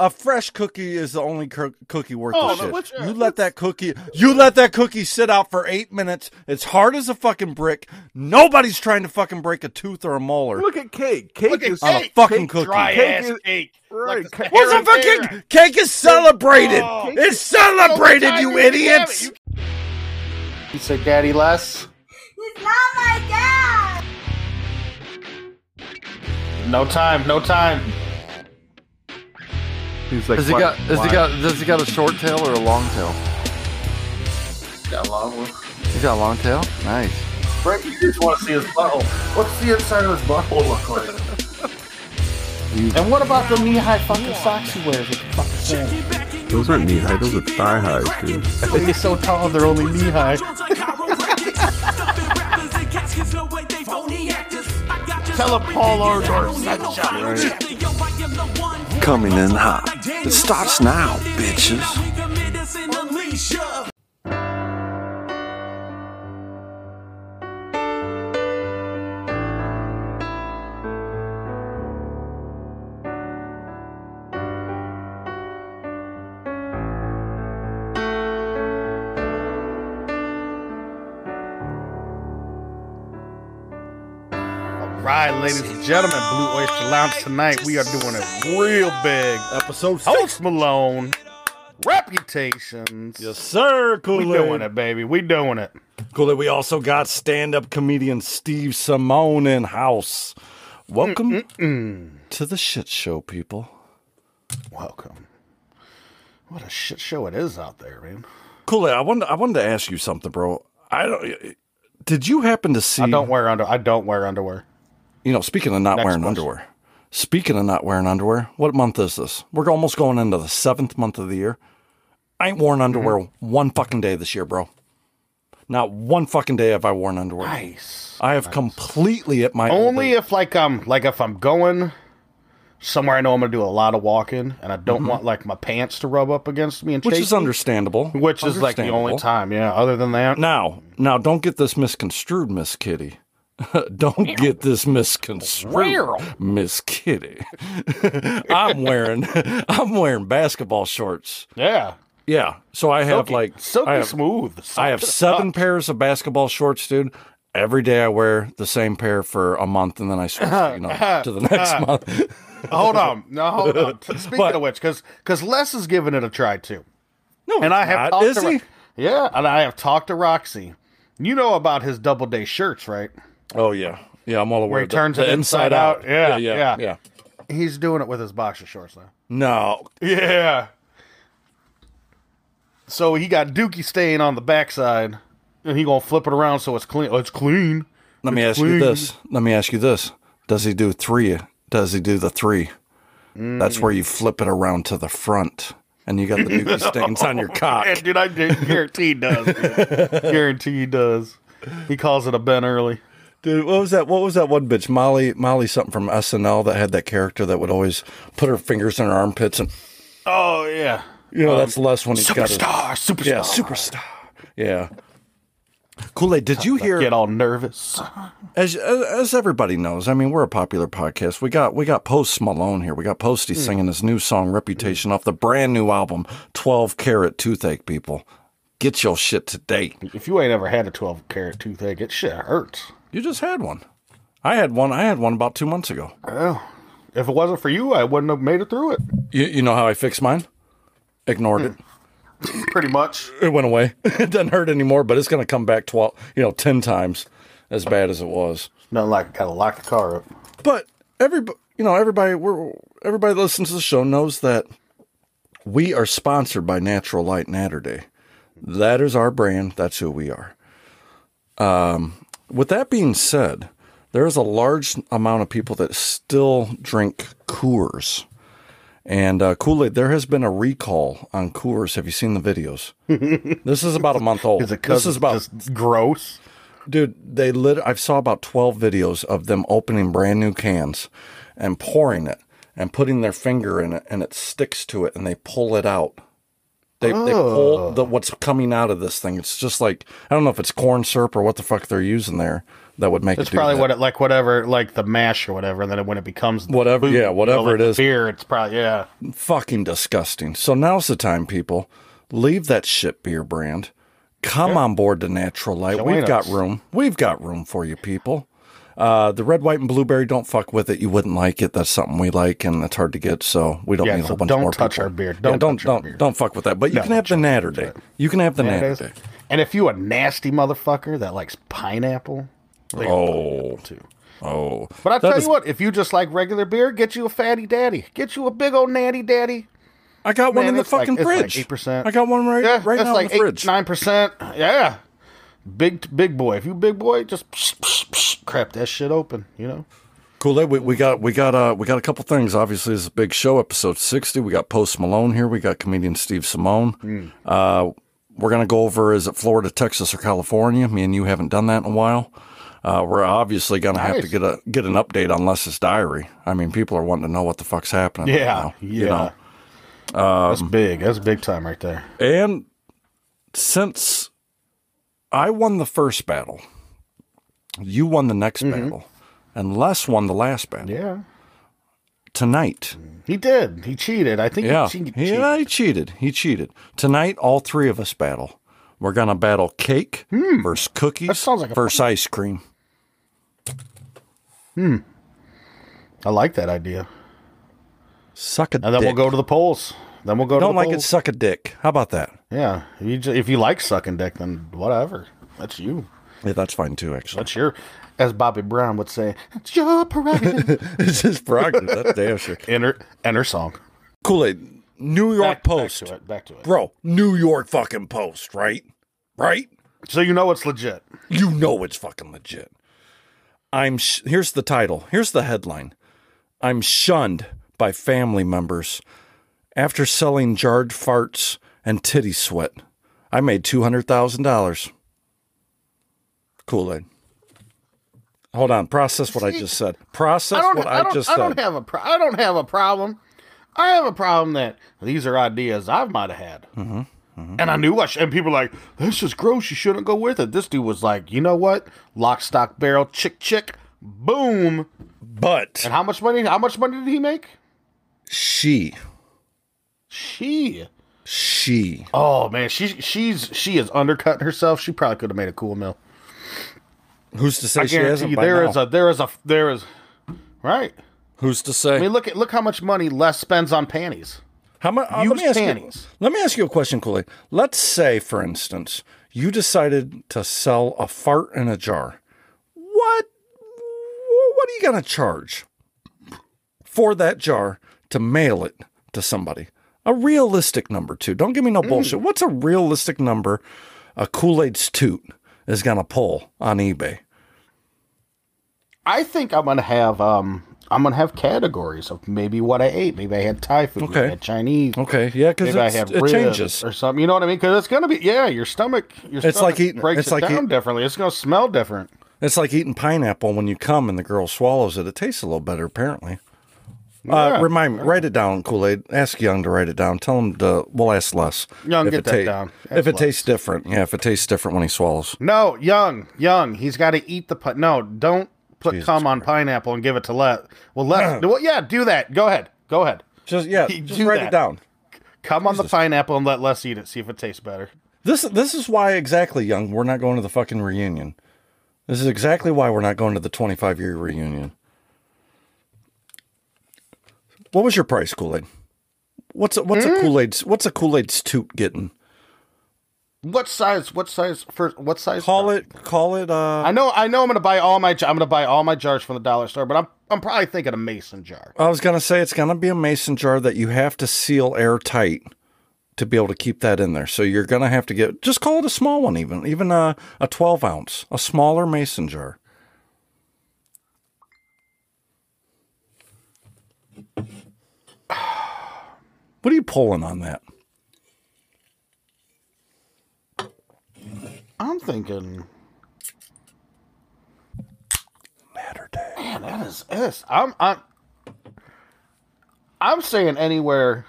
a fresh cookie is the only cur- cookie worth Oh, the no, shit. which- uh, you let that cookie, you let that cookie sit out for eight minutes. It's hard as a fucking brick. Nobody's trying to fucking break a tooth or a molar Look at cake. Cake Look at is on a fucking cake, cookie. Dry Cake ass is- cake. right, Like cake- the What's a Harry fucking cake is celebrated? Oh. it's celebrated, you idiots. You said daddy less? He's not my dad! No time, no time. He's like, Does he got? Does he got? Does he got a short tail or a long tail? Got a long one. He's got a long tail. Nice. Frank, you just want to see his butthole. What's the inside of his butthole look like? and what about the knee-high fucking socks he wears with the fucking sand? Those aren't knee high. Those are thigh high, dude. He's so tall, they're only knee-high. Tell him Paul Ardor sunshine. Coming in hot. It starts now, bitches. Right, ladies and gentlemen, Blue Oyster Lounge tonight. We are doing a real big. Episode Post Malone, reputations. Yes, sir. Cool. we doing it, baby. We doing it. Cool. We also got stand-up comedian Steve Simeone in house. Welcome to the shit show, people. Welcome. What a shit show it is out there, man. Cool. I wanted I wanted to ask you something, bro. I don't. Did you happen to see? I don't wear under. I don't wear underwear. You know, speaking of not Next wearing question. underwear. Speaking of not wearing underwear, what month is this? We're almost going into the seventh month of the year. I ain't worn underwear Mm-hmm. one fucking day this year, bro. Not one fucking day have I worn underwear. Nice. I have completely at my Only if like I'm like if I'm going somewhere I know I'm gonna do a lot of walking and I don't want like my pants to rub up against me and which is me, understandable. which is like the only time. Yeah. Other than that, Now, now, don't get this misconstrued, Miss Kitty. don't get this misconstrued, Miss Kitty. I'm wearing, I'm wearing basketball shorts. yeah. Yeah, so I have Silky- like, silky I have, smooth. I have seven pairs of basketball shorts, dude. Every day I wear the same pair for a month, and then I switch, you know, to the next month. Hold on. No, hold on. Speaking What? of which, because because Les is giving it a try too. No, And I have not, talked is to he? Yeah, and I have talked to Roxy. You know about his double day shirts, right? Oh yeah, yeah. I'm all aware. Where he of turns the it inside out. Yeah, yeah, yeah. yeah. He's doing it with his boxer shorts now. No, Yeah. So he got Dookie staying on the backside, and he gonna flip it around so it's clean. Oh, it's clean. Let me It's ask you this. Let me ask you this. Does he do three? Does he do the three? That's where you flip it around to the front and you got the dookie stains on your oh, cock. And dude, I guarantee he does. dude. guarantee he does. He calls it a Ben early. Dude, what was that? What was that one bitch? Molly, Molly something from SNL that had that character that would always put her fingers in her armpits and Oh yeah. you know um, that's less when he's got his Superstar, superstar. Yeah, superstar. Yeah. Kool Aid, did you hear? Get all nervous. As, as as everybody knows, I mean, we're a popular podcast. We got we got Post Malone here. We got Posty hmm. singing his new song "Reputation" off the brand new album, Twelve Carat Toothache. People, get your shit today. If you ain't ever had a 12 carat toothache, it shit hurts. You just had one. I had one. I had one about two months ago. Well, if it wasn't for you, I wouldn't have made it through it. You, you know how I fixed mine? Ignored it. Pretty much. It went away. it doesn't hurt anymore, but it's going to come back twelve, you know, ten times as bad as it was. Nothing like gotta lock the car up. But everybody, you know, everybody, we're everybody that listens to the show knows that we are sponsored by Natural Light Naturday. That is our brand. That's who we are. Um, with that being said, there is a large amount of people that still drink Coors. And uh, Kool Aid, there has been a recall on Coors. Have you seen the videos? this is about a month old. Is it this is about gross? Dude, they lit. I saw about twelve videos of them opening brand new cans and pouring it and putting their finger in it, and it sticks to it, and they pull it out. They, they pull oh. the what's coming out of this thing. It's just like I don't know if it's corn syrup or what the fuck they're using there that would make It's it probably that. what it like whatever like the mash or whatever, and then when it becomes the Whatever- food, yeah, you know, whatever like it is. beer. It's probably yeah. fucking disgusting. So now's the time, people. Leave that shit beer brand. Come on board to Natural Light. Join We've got room. We've got room for you, people. Uh, the red, white, and blueberry. Don't fuck with it. You wouldn't like it. That's something we like, and it's hard to get. So we don't Yeah, need a so whole bunch don't more touch people. our beer. Don't don't touch don't beer. don't fuck with that. But you No, can have the don't Natter Day. You can have the Yeah, Natter. Day. And if you a nasty motherfucker that likes pineapple, Oh. too. Oh, But I tell is- you what, if you just like regular beer, get you a fatty daddy. Get you a big old natty daddy. I got one in the like- fucking like fridge. 8%. I got one right Yeah, right now like in the fridge. nine percent. Yeah, big big boy. If you big boy, just psh, psh, psh, crap that shit open. You know. Cool. We, we got we got uh we got a couple things. Obviously, this is a big show, episode sixty. We got Post Malone here. We got comedian Steve Simeone. Hmm. Uh, we're gonna go over is it Florida, Texas, or California? Me and you haven't done that in a while. Uh, we're obviously gonna have to get a get an update on Les's diary. I mean, people are wanting to know what the fuck's happening. right Yeah, now, yeah. You know, That's big. That's big time right there. and since I won the first battle, you won the next battle, and Les won the last battle. Mm-hmm. Yeah, Tonight. he did. He cheated. I think. Yeah, he, che- he, yeah, he cheated. He cheated. Tonight, all three of us battle. We're gonna battle cake versus cookies Hmm. That sounds like a versus ice cream. Hmm. I like that idea. Suck a And then dick. we'll go to the polls. Then we'll go Don't the like it. Suck a dick. How about that? Yeah, if you, ju- if you like sucking dick, then whatever. That's you. Yeah, that's fine too. Actually, That's your, as Bobby Brown would say, it's your prerogative. it's his prerogative. That's damn sure. enter, enter song. Kool Aid, New York Back, Post, Back to it. Back to it. bro. New York fucking Post, right? Right? So you know it's legit. You know it's fucking legit. I'm. Sh- here's the title. Here's the headline. I'm shunned by family members after selling jarred farts and titty sweat. I made two hundred thousand dollars. Kool Aid. Hold on. Process what I just said. Process I what I, I, just I said. don't have a. Pro- I don't have a problem. I have a problem that these are ideas I might have had. Mm-hmm, And I knew I should. And people are like, this is gross. You shouldn't go with it." This dude was like, "You know what? Lock, stock, barrel, chick, chick, boom." but And how much money? How much money did he make? she, She. she, Oh man, she's she's she is undercutting herself. She probably could have made a cool meal. who's to say I she hasn't you, there is a there is a there is right. who's to say? I mean, look at look how much money Les spends on panties. How much? Uh, let me ask panties. you. Let me ask you a question, Aid. Let's say, for instance, you decided to sell a fart in a jar. What? What are you gonna charge for that jar to mail it to somebody? A realistic number, too. Don't give me no bullshit. What's a realistic number a Kool Aid's toot is gonna pull on eBay? I think I'm gonna have um I'm gonna have categories of maybe what I ate. Maybe I had Thai food. Okay. I had Chinese. Okay, yeah, because Maybe I had it changes. or something. You know what I mean? Because it's gonna be yeah. Your stomach. Your It's stomach like eating- breaks it's it like down eat- differently. It's gonna smell different. It's like eating pineapple when you come and the girl swallows it. It tastes a little better, apparently. Uh, remind me, write it down, Kool Aid. Ask Young to write it down. Tell him to. We'll ask less. Young, if get it that down. If it Les. tastes different, yeah. If it tastes different when he swallows, No, young, young. He's got to eat the pi- no. Don't put Jesus cum on pineapple and give it to let. Well, let. well, yeah, do that. Go ahead. Go ahead. just yeah, He- just do write that. it down. Come on the pineapple and let Les eat it. See if it tastes better. This this is why exactly, Young. We're not going to the fucking reunion. This is exactly why we're not going to the 25 year reunion. What was your price, Kool Aid? What's a, what's Hmm? a Kool Aid's what's a Kool Aid's toot getting? What size? What size? First, what size? Call jar? it call it. Uh, I know. I know. I'm gonna buy all my. I'm gonna buy all my jars from the dollar store, but I'm. I'm probably thinking a mason jar. I was gonna say it's gonna be a mason jar that you have to seal airtight to be able to keep that in there. So you're gonna have to get just call it a small one, even even a a 12 ounce, a smaller mason jar. What are you pulling on that? I'm thinking. Matter day. Man, that is this. I'm. I'm. I'm saying anywhere.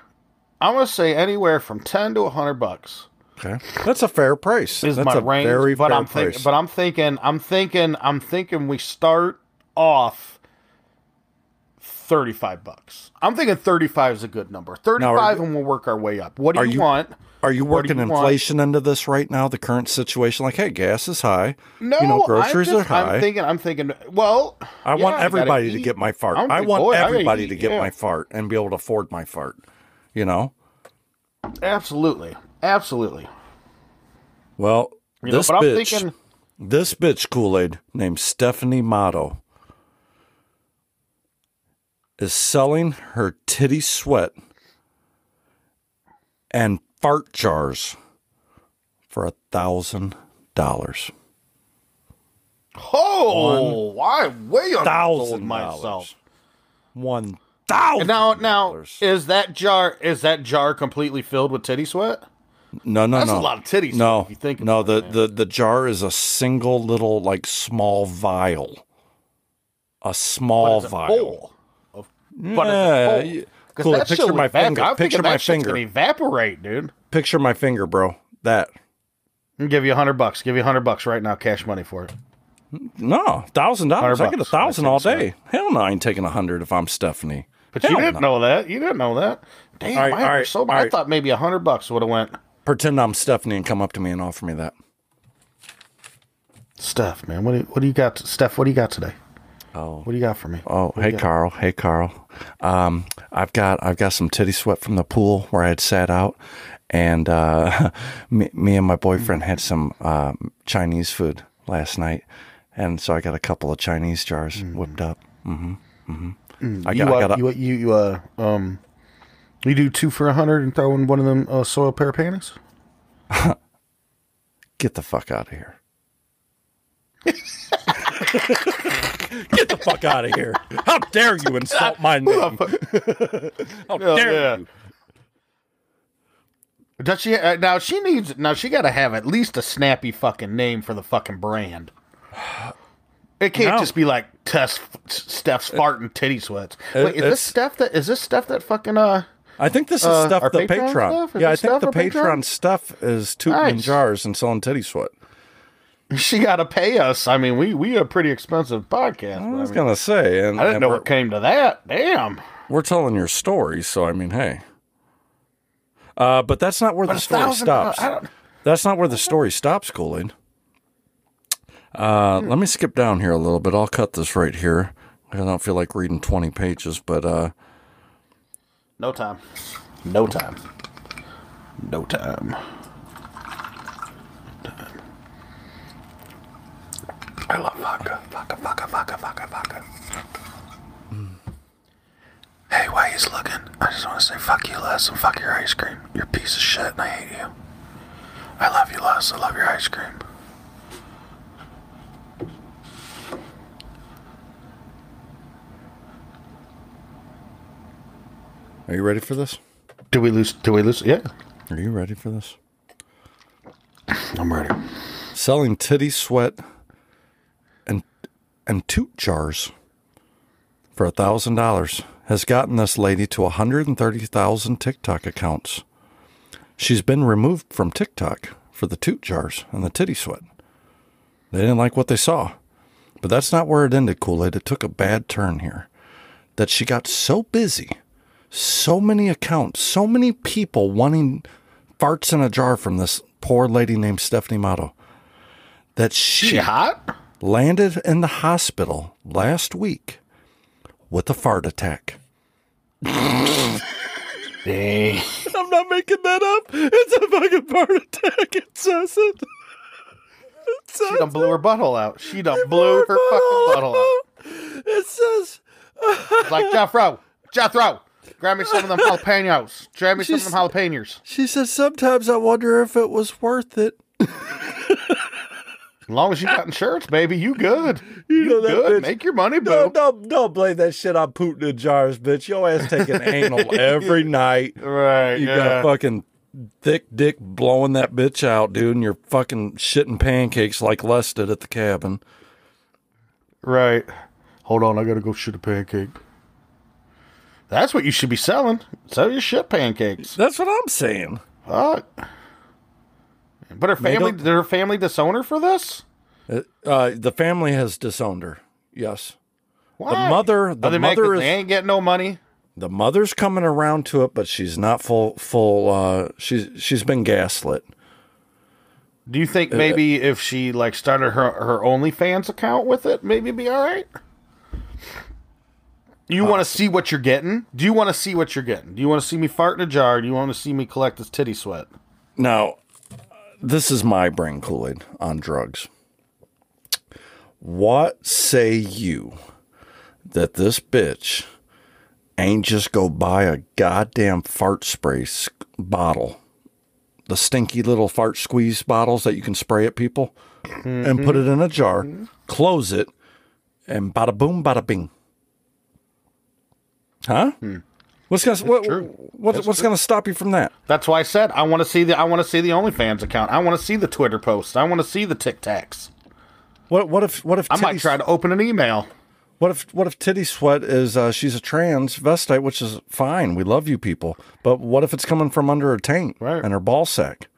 I'm gonna say anywhere from ten to hundred bucks Okay, that's a fair price. is that's my a range. very but fair I'm thinking, but I'm thinking, I'm thinking, I'm thinking we start off thirty-five bucks. I'm thinking thirty-five is a good number. Thirty-five, you- and we'll work our way up. What do Are you, you- want? Are you working you want? inflation into this right now? The current situation, like, hey, gas is high. No, you know, groceries just, are high. I'm thinking, I'm thinking. Well, I yeah, want everybody to get my fart. I'm I want boy, everybody eat, to get yeah. my fart and be able to afford my fart. You know. Absolutely, absolutely. Well, You know, this but I'm bitch, thinking, this bitch Kool Aid named Stephanie Matto is selling her titty sweat and fart jars for a thousand dollars. oh, I way Thousand myself. One thousand. Now, now, is that jar is that jar completely filled with titty sweat? No, no, That's no. That's a lot of titty sweat No, you think no. The, it, the the jar is a single little like small vial. A small It's a vial. bowl. But Yeah, it's a you- bowl. 'Cause cool, that picture my evap- finger. I'm Picture my finger. evaporate, dude. Picture my finger, bro. That I'll give you a hundred bucks. Give you a hundred bucks right now, cash money for it. no thousand dollars. I get a thousand all so. day. Hell no, I ain't taking a hundred if I'm Stephanie. But Hell you didn't no. know that. You didn't know that. Damn, All right, I, all right, so, all I right. thought maybe a hundred bucks would have went. Pretend I'm Stephanie and come up to me and offer me that. Steph, man, what do you, what do you got? Steph, what do you got today? Oh. What do you got for me? Oh, hey? Carl. Hey Carl. Um, I've got I've got some titty sweat from the pool where I had sat out, and uh, me, me and my boyfriend had some um, Chinese food last night, and so I got a couple of Chinese jars whipped up. Mm-hmm. Mm-hmm. I you, got, I uh, got a, you, you, you, uh, um, you do two for a hundred and throw in one of them uh, soil pair of panties. get the fuck out of here. get the fuck out of here! How dare you insult my name? How dare yeah. you? Does she uh, now? She needs now. She got to have at least a snappy fucking name for the fucking brand. It can't No. just be like Tess, Steph's fart and titty sweats. It- Wait, is this Steph that is this stuff that fucking uh? I think this is Uh, stuff the Patreon Patreon. stuff? Is Yeah, I think the Patreon, Patreon? stuff is tooting in jars and selling titty sweat. She got to pay us. I mean, we we a pretty expensive podcast. but I I, was mean, gonna say, and I didn't and know it came to that. Damn. we're telling your story, so I mean, hey. Uh, but that's not where the story stops. That's not where the story stops, Aid. Uh, let me skip down here a little bit. I'll cut this right here. I don't feel like reading twenty pages, but uh, No time. No time. No time. I love vodka. Vodka, vodka, vodka, vodka, vodka. Hey, why he's looking? I just want to say fuck you, Les, and fuck your ice cream. You're a piece of shit, and I hate you. I love you, Les. I love your ice cream. are you ready for this? Do we lose? Do we lose? Yeah, Are you ready for this? I'm ready. selling titty sweat and toot jars for a thousand dollars has gotten this lady to 130,000 TikTok accounts. She's been removed from TikTok for the toot jars and the titty sweat. They didn't like what they saw. But that's not where it ended, Kool-Aid. It took a bad turn here. That she got so busy, so many accounts, so many people wanting farts in a jar from this poor lady named Stephanie Matto that she, She hot? Landed in the hospital last week with a fart attack. Dang. I'm not making that up. It's a fucking fart attack. It says it. It says She done blew her butthole out. She done blew her fucking butthole out. It says like Jethro, Jethro, grab me some of them jalapenos. Grab me some of them jalapenos. she says sometimes I wonder if it was worth it. As long as you got insurance, baby, you good. You, know that good. bitch- Make your money, boo. don't don't blame that shit on Putin in jars, bitch. Your ass taking anal every night. Right. You yeah. got fucking thick dick blowing that bitch out, dude, and you're fucking shitting pancakes like Les did at the cabin. right. Hold on, I gotta go shoot a pancake. That's what you should be selling. Sell your shit pancakes. That's what I'm saying. Fuck. But her family did her family disown her for this? Uh, uh, the family has disowned her. Yes. Why? The mother- the Are they mad 'cause mother is- they ain't getting no money. The mother's coming around to it, but she's not full full uh she's she's been gaslit. Do you Uh, think maybe if she like started her her OnlyFans account with it, maybe it'd be all right? You want to see what you're getting? Do you want to see what you're getting? Do you want to see me fart in a jar? Do you want to see me collect this titty sweat? Now, this is my brain Kool-Aid on drugs. What say you that this bitch ain't just go buy a goddamn fart spray bottle? The stinky little fart squeeze bottles that you can spray at people and put it in a jar, close it, and bada boom, bada bing. Huh? Hmm. What's gonna what, what, what's gonna stop you from that? That's why I said I want to see the I want to see the OnlyFans account. I want to see the Twitter posts. I want to see the Tic Tacs. What what if what if I might try to open an email. What if what if Titty Sweat is uh, she's a transvestite, which is fine. We love you people, but what if it's coming from under her taint Right. and her ball sack?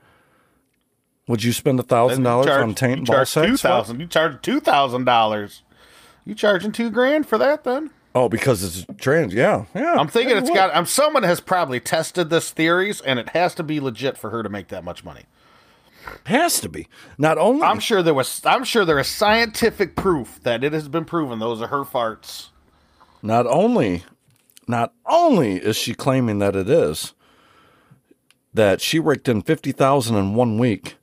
Would you spend a thousand dollars on taint ball sack? two thousand. You charge two thousand dollars. You charging two grand for that then? Oh, because it's trans. Yeah, yeah. I'm thinking it's got. I'm someone has probably tested this theories, and it has to be legit for her to make that much money. has to be. Not only I'm sure there was. I'm sure there is scientific proof that it has been proven those are her farts. not only not only is she claiming that it is that she raked in 50,000 in one week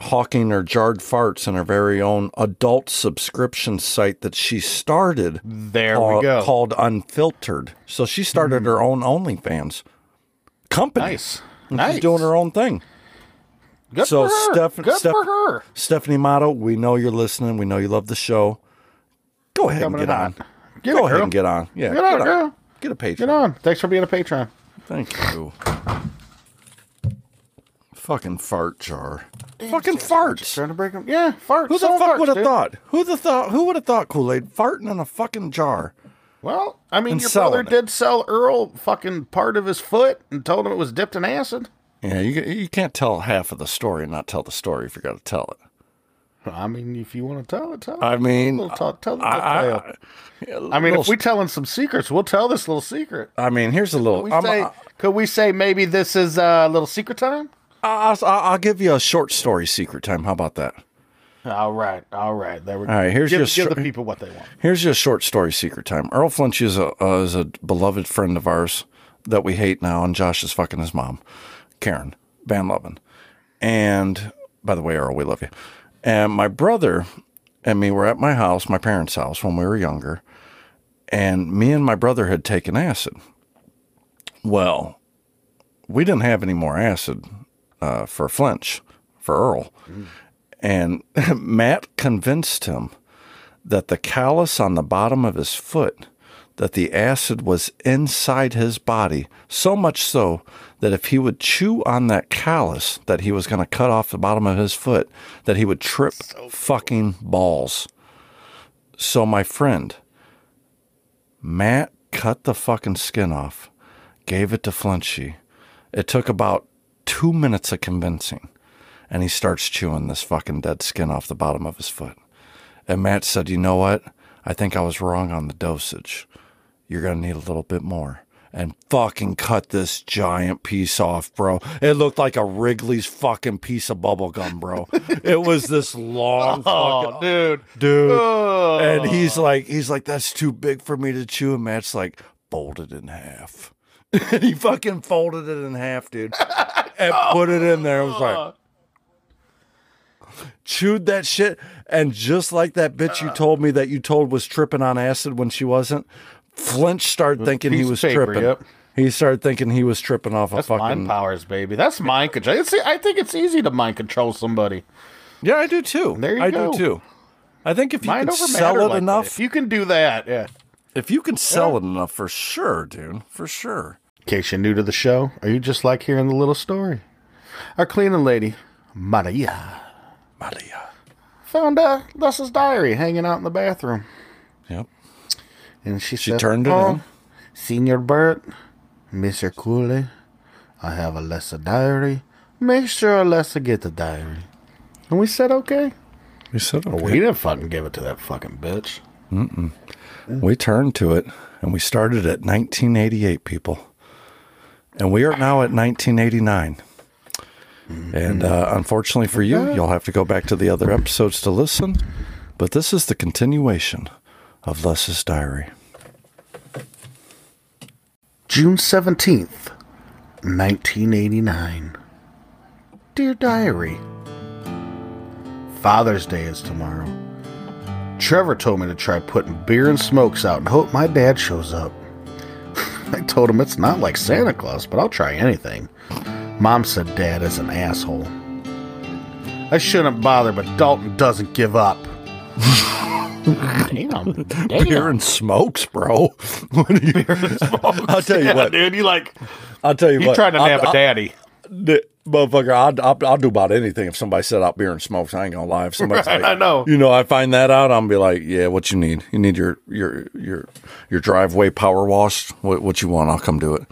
hawking her jarred farts in her very own adult subscription site that she started There called, we go. called Unfiltrd. So she started mm-hmm. her own OnlyFans company. Nice. And Nice. She's doing her own thing. Good so for her. Steph- Good Steph- for her. Stephanie Matto, we know you're listening. We know you love the show. Go ahead Coming and get in on. Get Go it, ahead girl. and get on. Yeah, Get on, girl. Get a Patreon. Get on. Thanks for being a patron. Thank you. Fucking fart jar. Fucking farts. Trying to break them. Yeah, farts. Who the fuck farts, would have dude. thought? Who the thought? Who would have thought Kool Aid farting in a fucking jar? Well, I mean, And your brother selling it. did sell Earl fucking part of his foot and told him it was dipped in acid. Yeah, you you can't tell half of the story and not tell the story if you got to tell it. I mean, if you want to tell it, tell it. I mean, Little tell, tell the I, tale. I, I mean, little if we're telling some secrets, we'll tell this little secret. I mean, here's a little. We I'm- say, I- could we say maybe this is a little secret time? I'll, I'll, I'll give you a short story secret time. How about that? All right, all right. There we go. All right, here's give, your give the people what they want. Here's your short story secret time. Earl Flinch is a uh, is a beloved friend of ours that we hate now, and Josh is fucking his mom, Karen Van Lovin. And by the way, Earl, we love you. And my brother and me were at my house, my parents' house, when we were younger, and me and my brother had taken acid. Well, we didn't have any more acid uh, for Flinch, for Earl. And Matt convinced him that the callus on the bottom of his foot, that the acid was inside his body, so much so that if he would chew on that callus that he was going to cut off the bottom of his foot, that he would trip fucking balls. So my friend, Matt cut the fucking skin off, gave it to Flinchy. It took about two minutes of convincing, and he starts chewing this fucking dead skin off the bottom of his foot. And Matt said, You know what? I think I was wrong on the dosage. You're going to need a little bit more. And fucking cut this giant piece off, bro. It looked like a Wrigley's fucking piece of bubble gum, bro. it was this long oh, fucking Oh, dude. dude. Oh. And he's like, he's like, that's too big for me to chew. And Matt's like, fold it in half. and he fucking folded it in half, dude, and oh. put it in there. I was like, chewed that shit. And just like that bitch you uh. told me that you told was tripping on acid when she wasn't, Flinch started thinking he piece of was paper, tripping. yep. He started thinking he was tripping off a That's fucking. mind powers, baby. That's mind control. It's, I think it's easy to mind control somebody. Yeah, I do too. There you I go. do too. I think if you Mind can over sell it like that. enough, If you can do that, yeah. if you can sell it enough, for sure, dude, for sure. In case you're new to the show, are you just like hearing the little story? Our cleaning lady, Maria, Maria. found uh, Les's diary hanging out in the bathroom. Yep. And she, She said, turned it "Oh," in. Senior Bert, Mr. Cooley, I have a Lessa diary. Make sure Lessa get the diary. And we said okay. We said okay. we didn't fucking give it to that fucking bitch. We turned to it and we started at 1988, people. And we are now at 1989. And uh, unfortunately for you, you'll have to go back to the other episodes to listen. But this is the continuation of Les's diary. June 17th, 1989. Dear Diary, Father's Day is tomorrow. Trevor told me to try putting beer and smokes out and hope my dad shows up. I told him it's not like Santa Claus, but I'll try anything. Mom said dad is an asshole. I shouldn't bother, but Dalton doesn't give up. damn, damn. Beer and smokes, bro. What are you? I'll tell you Yeah, what. dude. You like I'll tell you you what. trying to nab a I'll- daddy? the- motherfucker, I'll, I'll, I'll do about anything if somebody set out beer and smokes. I ain't gonna lie. If Right, like, I know. you know, I find that out, I'm gonna be like, yeah, what you need? You need your your your your driveway power washed. What what you want? I'll come do it.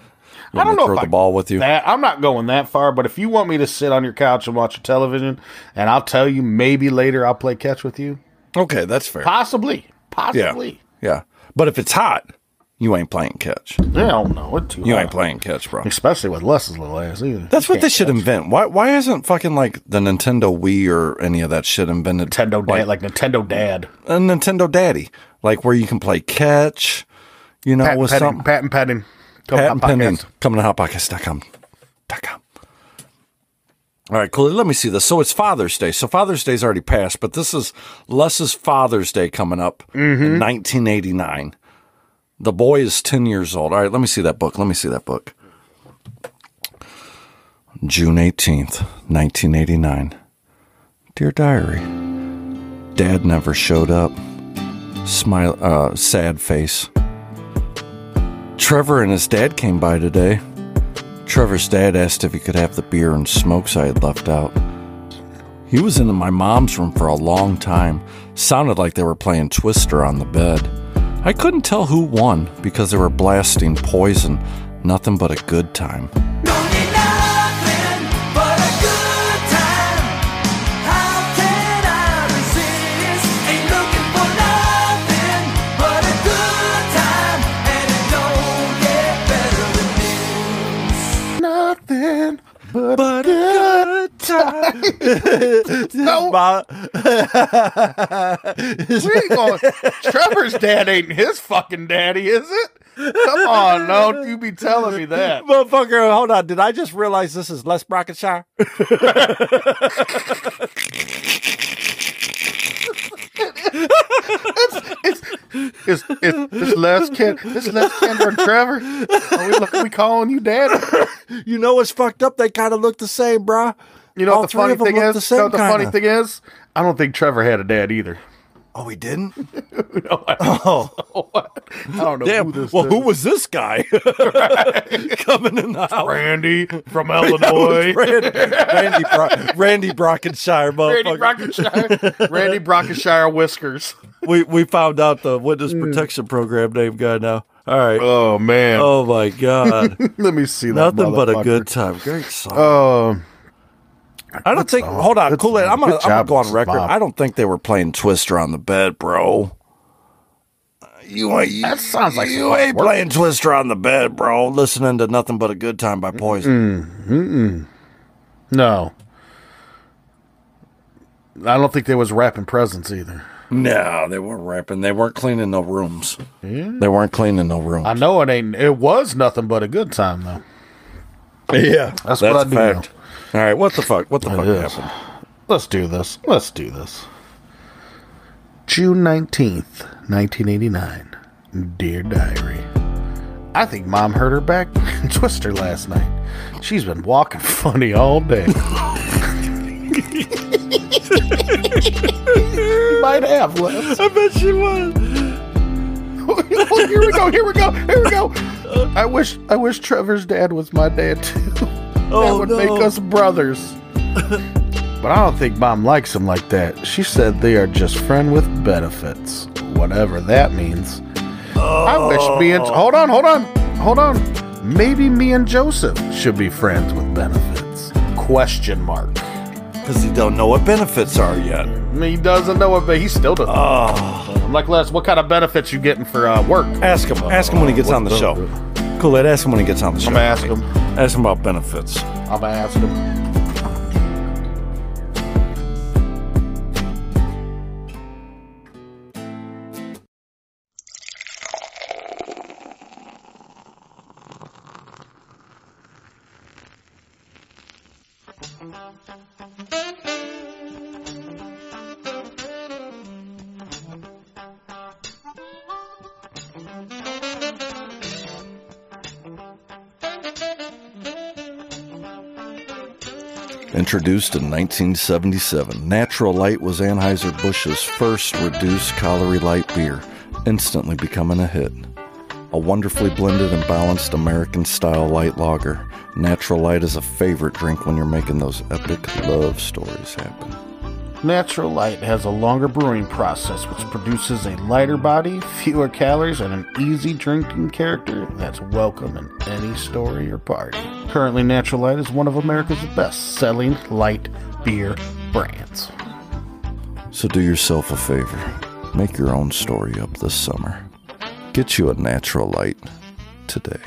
I don't to know throw if the I- ball with you. That I'm not going that far, but if you want me to sit on your couch and watch a television, and I'll tell you maybe later I'll play catch with you, okay, that's fair. possibly, Yeah, possibly. yeah. But if it's hot, you ain't playing catch. Hell no, it's too You hot. ain't playing catch, bro. especially with Les's little ass either. That's what they should catch. invent. Why why isn't fucking like the Nintendo Wii or any of that shit invented? Nintendo dad, like Nintendo dad, a Nintendo Daddy, like where you can play catch, you know, patent with petting, something. patent Come Patent on, pending. Coming to hotpockets.com. Dot com. All right, cool. Let me see this. So it's Father's Day. So Father's Day's already passed, but this is Les's Father's Day coming up mm-hmm. in 1989. The boy is 10 years old. All right, let me see that book. Let me see that book. June 18th, 1989. Dear Diary, Dad never showed up. Smile, uh, sad face. Trevor and his dad came by today. Trevor's dad asked if he could have the beer and smokes I had left out. He was in my mom's room for a long time. Sounded like they were playing Twister on the bed. I couldn't tell who won because they were blasting poison. Nothing but a good time. Don't nothing but a good time. How can I resist? Ain't looking for nothing but good time, and it don't get better than this. Nothing but, But a a good good time. No. We going. Trevor's dad ain't his fucking daddy, is it? Come on, don't you be telling me that. Motherfucker, hold on. Did I just realize this is Les Brockenshire? It's it's it's Les Ken it's Les Kendra and Trevor. Are we look we calling you dad? You know what's fucked up? They kind of look the same, bruh. You know All what the funny thing is? the you know what the funny thing is? I don't think Trevor had a dad either. Oh, he didn't? No, I, Oh, I don't know damn. who this well, is. who was this guy coming in the house? Randy from Illinois. Randy, Randy, Bro- Randy Brockenshire, Randy. Brockenshire. Randy Brockenshire whiskers. we, we found out the witness mm. protection program name guy now. All right. Oh man. Oh, my God. Let me see that. Nothing but a good time. Great song. Oh, I don't think. song. Hold on, Good Kool Aid. song. I'm gonna, I'm gonna go on record. Bob. I don't think they were playing Twister on the bed, bro. You ain't. That sounds like you ain't work. playing Twister on the bed, bro. Listening to nothing but a good time by Poison. Mm-hmm, mm-hmm. no. I don't think they was rapping presents either. No, they weren't rapping. They weren't cleaning no rooms. Yeah. They weren't cleaning no rooms. I know it ain't. It was nothing but a good time though. yeah, That's what I do All right, what the fuck? What the fuck is. happened? Let's do this. Let's do this. June 19th, 1989. Dear Diary. I think mom hurt her back in Twister last night. She's been walking funny all day. might have, Les. I bet she was. Oh, here we go, here we go, here we go. I wish I wish Trevor's dad was my dad too. That Oh, would no. make us brothers. but I don't think mom likes him like that. She said they are just friend with benefits. Whatever that means. I wish me and hold on, hold on, hold on. Maybe me and Joseph should be friends with benefits. Question mark. Because he don't know what benefits are yet. He doesn't know it, but he still doesn't. I'm like, Les, what kind of benefits you getting for uh, work? Ask him. Ask him when he gets on the show. Cool, Ed, ask him when he gets on the show. I'm gonna ask him. Ask him about benefits. I'm gonna ask him. Introduced in 1977, Natural Light was Anheuser-Busch's first reduced calorie light beer, instantly becoming a hit. A wonderfully blended and balanced American style light lager, Natural Light is a favorite drink when you're making those epic love stories happen. Natural Light has a longer brewing process which produces a lighter body, fewer calories, and an easy drinking character that's welcome in any story or party. Currently, Natural Light is one of America's best selling light beer brands. So do yourself a favor. Make your own story up this summer. Get you a Natural Light today.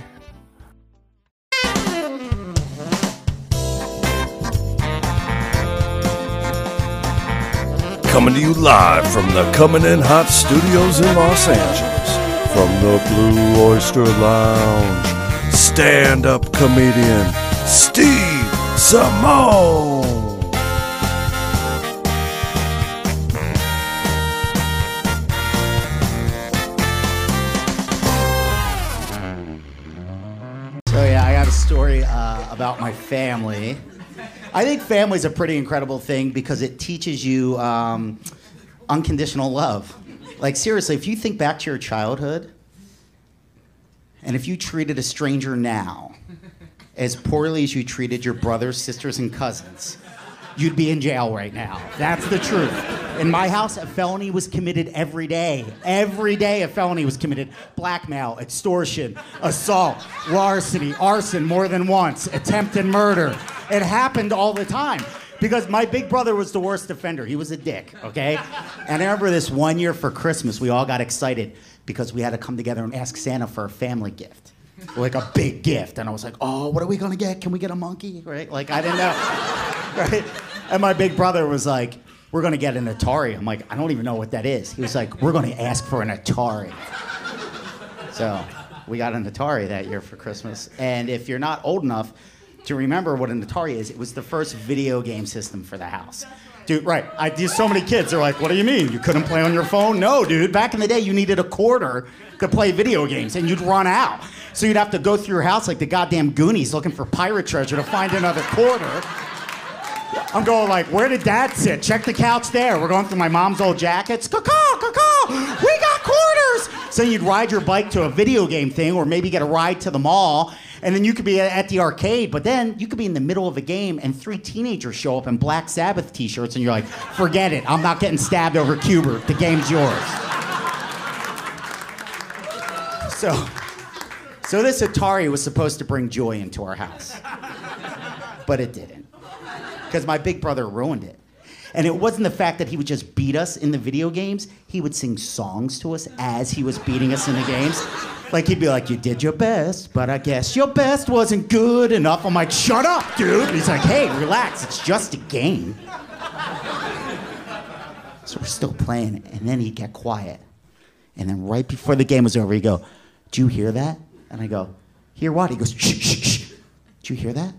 Coming to you live from the Coming In Hot Studios in Los Angeles. From the Blue Oyster Lounge, stand up comedian Steve Simeone. So yeah, I got a story uh, about my family. I think family is a pretty incredible thing because it teaches you um, unconditional love. Like seriously, if you think back to your childhood, and if you treated a stranger now as poorly as you treated your brothers, sisters, and cousins, you'd be in jail right now. That's the truth. In my house, a felony was committed every day. Every day, a felony was committed. Blackmail, extortion, assault, larceny, arson more than once, attempted murder. It happened all the time. Because my big brother was the worst offender. He was a dick, okay? And I remember this one year for Christmas, we all got excited because we had to come together and ask Santa for a family gift. Like a big gift. And I was like, oh, what are we gonna get? Can we get a monkey? Right? Like, I didn't know. right? And my big brother was like, we're gonna get an Atari. I'm like, I don't even know what that is. He was like, we're gonna ask for an Atari. So we got an Atari that year for Christmas. And if you're not old enough to remember what an Atari is, it was the first video game system for the house. Dude, right. I there's so many kids. They're like, what do you mean? You couldn't play on your phone? No, dude. Back in the day, you needed a quarter to play video games, and you'd run out. So you'd have to go through your house like the goddamn Goonies looking for pirate treasure to find another quarter. I'm going like, where did dad sit? Check the couch there. We're going through my mom's old jackets. Caw-caw, caw-caw, we got quarters. So you'd ride your bike to a video game thing or maybe get a ride to the mall. And then you could be at the arcade, but then you could be in the middle of a game and three teenagers show up in Black Sabbath t-shirts and you're like, forget it. I'm not getting stabbed over Q*bert. The game's yours. So, so this Atari was supposed to bring joy into our house. But it didn't because my big brother ruined it. And it wasn't the fact that he would just beat us in the video games, he would sing songs to us as he was beating us in the games. Like he'd be like, You did your best, but I guess your best wasn't good enough. I'm like, Shut up, dude. And he's like, Hey, relax, it's just a game. So we're still playing, and then he'd get quiet. And then right before the game was over, he'd go, Do you hear that? And I go, Hear what? He goes, Shh, shh, shh. Do you hear that?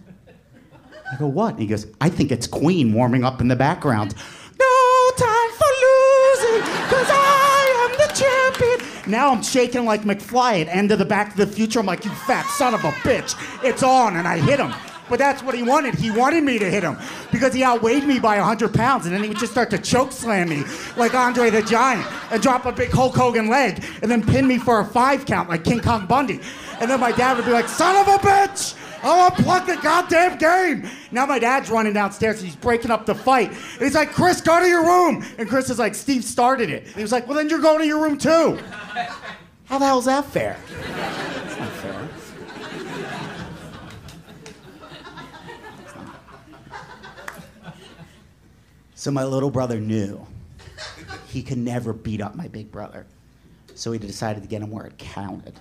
I go, what? And he goes, I think it's Queen warming up in the background. No time for losing, because I am the champion. Now I'm shaking like McFly at end of the Back to the Future. I'm like, you fat son of a bitch. It's on, and I hit him. But that's what he wanted. He wanted me to hit him because he outweighed me by 100 pounds, and then he would just start to choke slam me like Andre the Giant and drop a big Hulk Hogan leg and then pin me for a five count like King Kong Bundy. And then my dad would be like, son of a bitch! I'll unplug the goddamn game. Now my dad's running downstairs and he's breaking up the fight. And he's like, Chris, go to your room. And Chris is like, Steve started it. And he was like, well, then you're going to your room too. How the hell's that fair? That's not fair. So my little brother knew he could never beat up my big brother. So he decided to get him where it counted.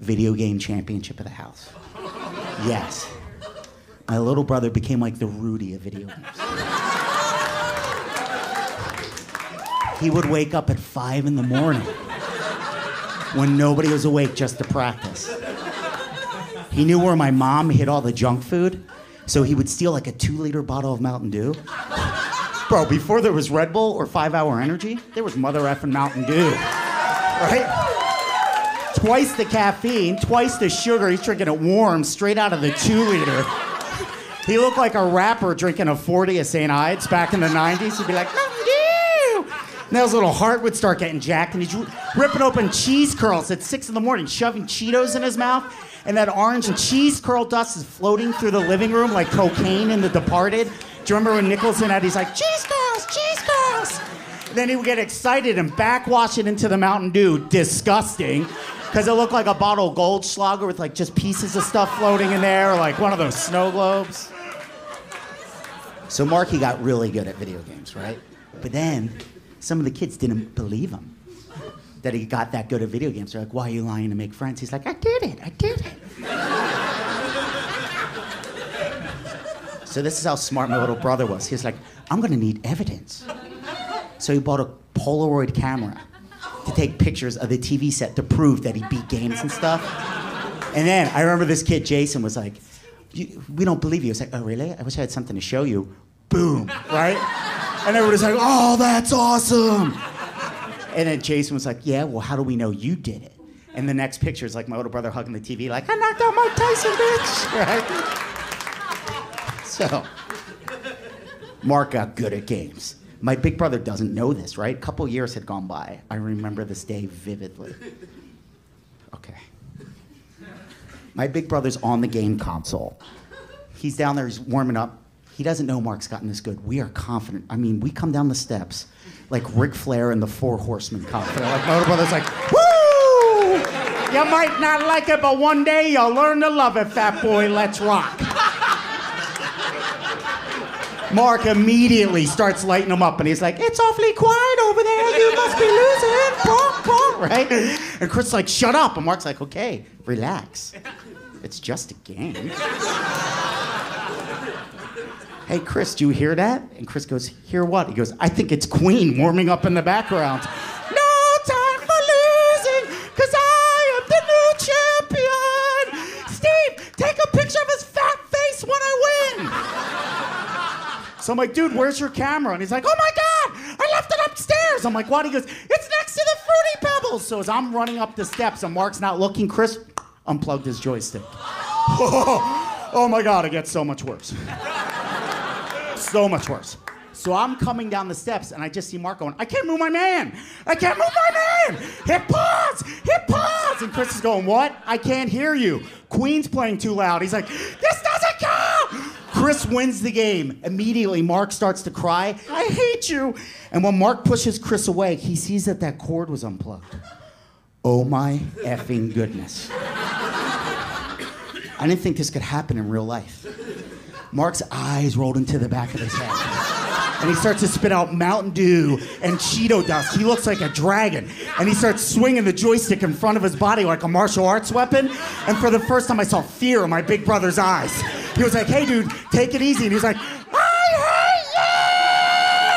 Video game championship of the house. Yes. My little brother became like the Rudy of video games. He would wake up at five in the morning when nobody was awake just to practice. He knew where my mom hid all the junk food, so he would steal like a two liter bottle of Mountain Dew. Bro, before there was Red Bull or five hour energy, there was mother effing Mountain Dew. Right? Twice the caffeine, twice the sugar. He's drinking it warm, straight out of the two liter. He looked like a rapper drinking a 40 of St. Ides back in the 90s. He'd be like! And then his little heart would start getting jacked, and he's ripping open cheese curls at 6 in the morning, shoving Cheetos in his mouth. And that orange and cheese curl dust is floating through the living room like cocaine in The Departed. Do you remember when Nicholson had, he's like, cheese curls, cheese curls! Then he would get excited and backwash it into the Mountain Dew. Disgusting. Because it looked like a bottle of Goldschlager with like just pieces of stuff floating in there, like one of those snow globes. So Marky got really good at video games, right? But then some of the kids didn't believe him that he got that good at video games. They're like, why are you lying to make friends? He's like, I did it, I did it. so this is how smart my little brother was. He was like, I'm gonna need evidence. So he bought a Polaroid camera to take pictures of the TV set to prove that he beat games and stuff. And then I remember this kid, Jason, was like, "You- We don't believe you. I was like, Oh, really? I wish I had something to show you. Boom, right? And everybody's like, Oh, that's awesome. And then Jason was like, Yeah, well, how do we know you did it? And the next picture is like my older brother hugging the TV, like, I knocked out Mike Tyson, bitch. Right? So, Mark got good at games. My big brother doesn't know this, right? A couple years had gone by. I remember this day vividly. Okay. My big brother's on the game console. He's down there, he's warming up. He doesn't know Mark's gotten this good. We are confident. I mean, we come down the steps like Ric Flair and the Four Horsemen confident. Like my brother's like, woo! You might not like it, but one day you'll learn to love it, fat boy. Let's rock. Mark immediately starts lighting them up, and he's like, "It's awfully quiet over there. You must be losing." Right? And Chris like, "Shut up!" And Mark's like, "Okay, relax. It's just a game." hey, Chris, do you hear that? And Chris goes, "Hear what?" He goes, "I think it's Queen warming up in the background." So I'm like, dude, where's your camera? And he's like, oh my God, I left it upstairs. I'm like, what? He goes, it's next to the Fruity Pebbles. So as I'm running up the steps and Mark's not looking, Chris unplugged his joystick. oh my God, it gets so much worse. so much worse. So I'm coming down the steps and I just see Mark going, I can't move my man. I can't move my man. Hit pause. Hit pause. And Chris is going, What? I can't hear you. Queen's playing too loud. He's like, This. Chris wins the game. Immediately, Mark starts to cry, I hate you. And when Mark pushes Chris away, he sees that that cord was unplugged. Oh my effing goodness. I didn't think this could happen in real life. Mark's eyes rolled into the back of his head. And he starts to spit out Mountain Dew and Cheeto dust. He looks like a dragon. And he starts swinging the joystick in front of his body like a martial arts weapon. And for the first time, I saw fear in my big brother's eyes. He was like, hey, dude, take it easy. And he was like, I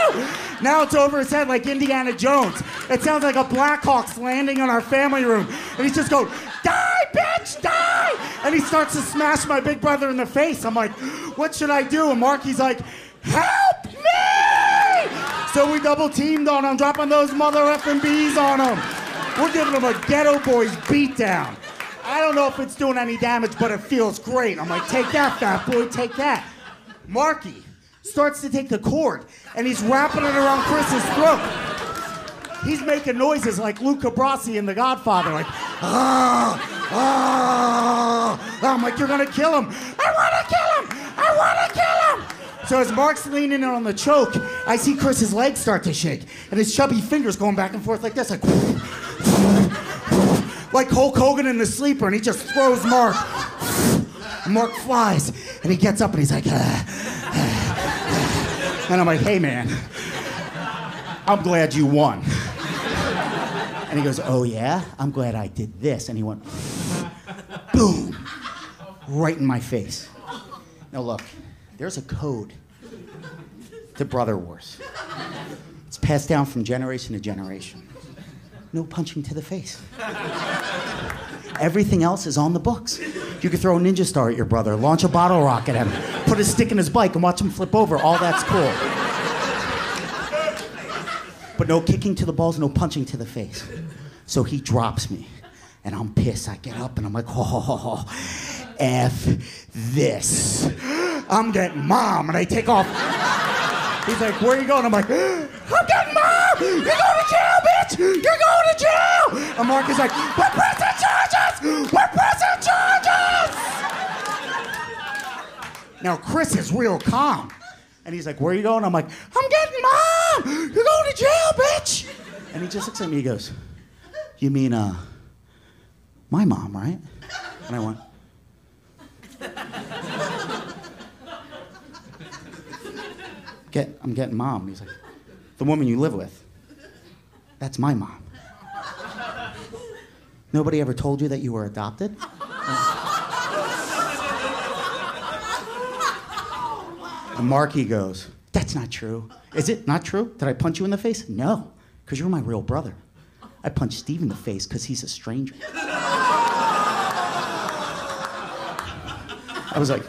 hate you! Now it's over his head like Indiana Jones. It sounds like a Blackhawks landing on our family room. And he's just going, die, bitch, die! And he starts to smash my big brother in the face. I'm like, what should I do? And Marky's like, help me! So we double teamed on him, dropping those mother effing bees on him. We're giving him a Geto Boys beatdown. I don't know if it's doing any damage, but it feels great. I'm like, take that, fat boy, take that. Marky starts to take the cord and he's wrapping it around Chris's throat. He's making noises like Luca Brasi in The Godfather, like, ah, ah. I'm like, you're gonna kill him. I wanna kill him. I wanna kill him. So as Mark's leaning in on the choke, I see Chris's legs start to shake and his chubby fingers going back and forth like this, like. Like Hulk Hogan in the sleeper, and he just throws Mark. Mark flies, and he gets up and he's like, "Ah, ah." and I'm like, hey man, I'm glad you won. And he goes, oh yeah, I'm glad I did this. And he went, boom, right in my face. Now look, there's a code to brother wars. It's passed down from generation to generation. No punching to the face. Everything else is on the books. You could throw a ninja star at your brother, launch a bottle rocket at him, put a stick in his bike and watch him flip over. All that's cool. But no kicking to the balls, no punching to the face. So he drops me, and I'm pissed. I get up and I'm like, oh, F this. I'm getting mom, and I take off. He's like, where are you going? I'm like, I'm getting mom! You're going to jail, You're going to jail! And Mark is like, we're pressing charges! We're pressing charges! Now Chris is real calm. And he's like, where are you going? I'm like, I'm getting mom! You're going to jail, bitch! And he just looks at me, he goes, you mean, uh, my mom, right? And I went, Get, I'm getting mom. He's like, the woman you live with. That's my mom. Nobody ever told you that you were adopted? And Marky goes, That's not true. Is it not true? Did I punch you in the face? No, because you're my real brother. I punched Steve in the face because he's a stranger. I was like,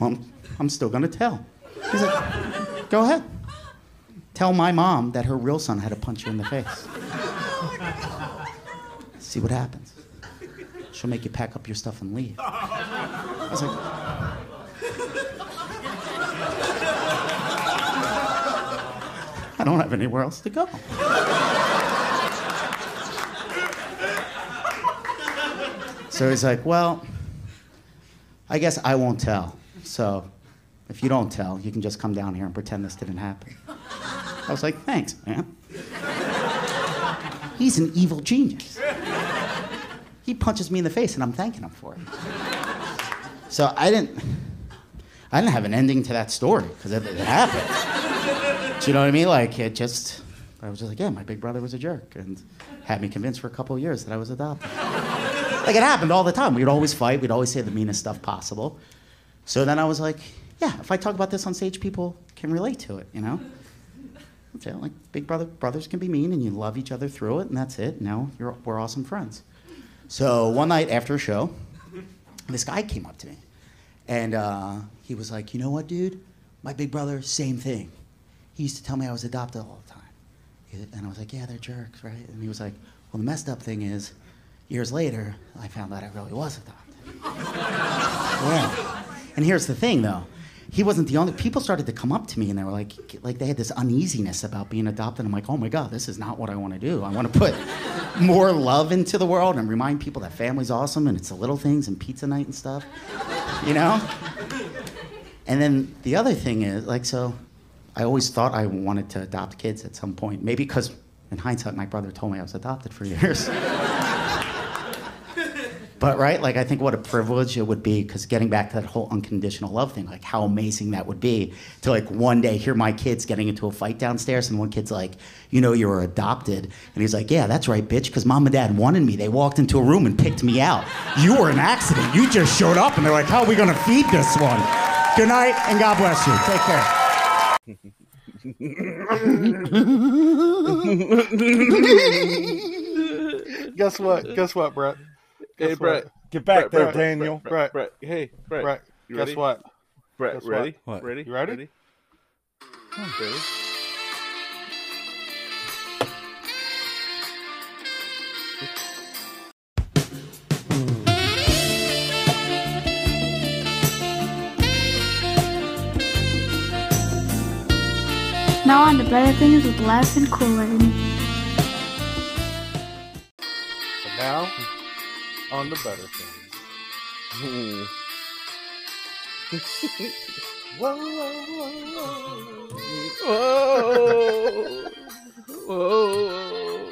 well, I'm, I'm still gonna tell. He's like, go ahead. Tell my mom that her real son had to punch you in the face. Oh, See what happens. She'll make you pack up your stuff and leave. I was like, I don't have anywhere else to go. So he's like, well, I guess I won't tell. So if you don't tell, you can just come down here and pretend this didn't happen. I was like, thanks, man. He's an evil genius. He punches me in the face and I'm thanking him for it. So I didn't I didn't have an ending to that story because it, it happened. Do you know what I mean? Like it just I was just like, yeah, my big brother was a jerk and had me convinced for a couple of years that I was adopted. like it happened all the time. We'd always fight, we'd always say the meanest stuff possible. So then I was like, yeah, if I talk about this on stage, people can relate to it, you know? That's it. Like big brother brothers can be mean and you love each other through it, and that's it. Now you're, we're awesome friends. So one night after a show, this guy came up to me, and uh, he was like, "You know what, dude? My big brother, same thing. He used to tell me I was adopted all the time." And I was like, "Yeah, they're jerks, right?" And he was like, "Well, the messed up thing is, years later, I found out I really was adopted." yeah. And here's the thing, though. He wasn't the only. People started to come up to me and they were like, like they had this uneasiness about being adopted. I'm like, oh my god, this is not what I want to do. I want to put more love into the world and remind people that family's awesome and it's the little things and pizza night and stuff, you know. And then the other thing is, like, so I always thought I wanted to adopt kids at some point. Maybe because, in hindsight, my brother told me I was adopted for years. but, right, like, I think what a privilege it would be, because getting back to that whole unconditional love thing, like, how amazing that would be to, like, one day hear my kids getting into a fight downstairs, and one kid's like, you know, you were adopted. And he's like, yeah, that's right, bitch, because mom and dad wanted me. They walked into a room and picked me out. You were an accident. You just showed up, and they're like, how are we to feed this one? Good night, and God bless you. Take care. Guess what? Guess what, Brett? Hey, Guess Brett. what? Get back there, Brett, Daniel. Brett, Brett. Brett. Hey, Brett. Brett, You guess ready? what? Brett, Guess ready? what? Ready? You ready? Ready? Ready? Now on to better things with Les and Kool-Aid. And now, on to better things. Hmm. Whoa, whoa, whoa, Whoa. Whoa.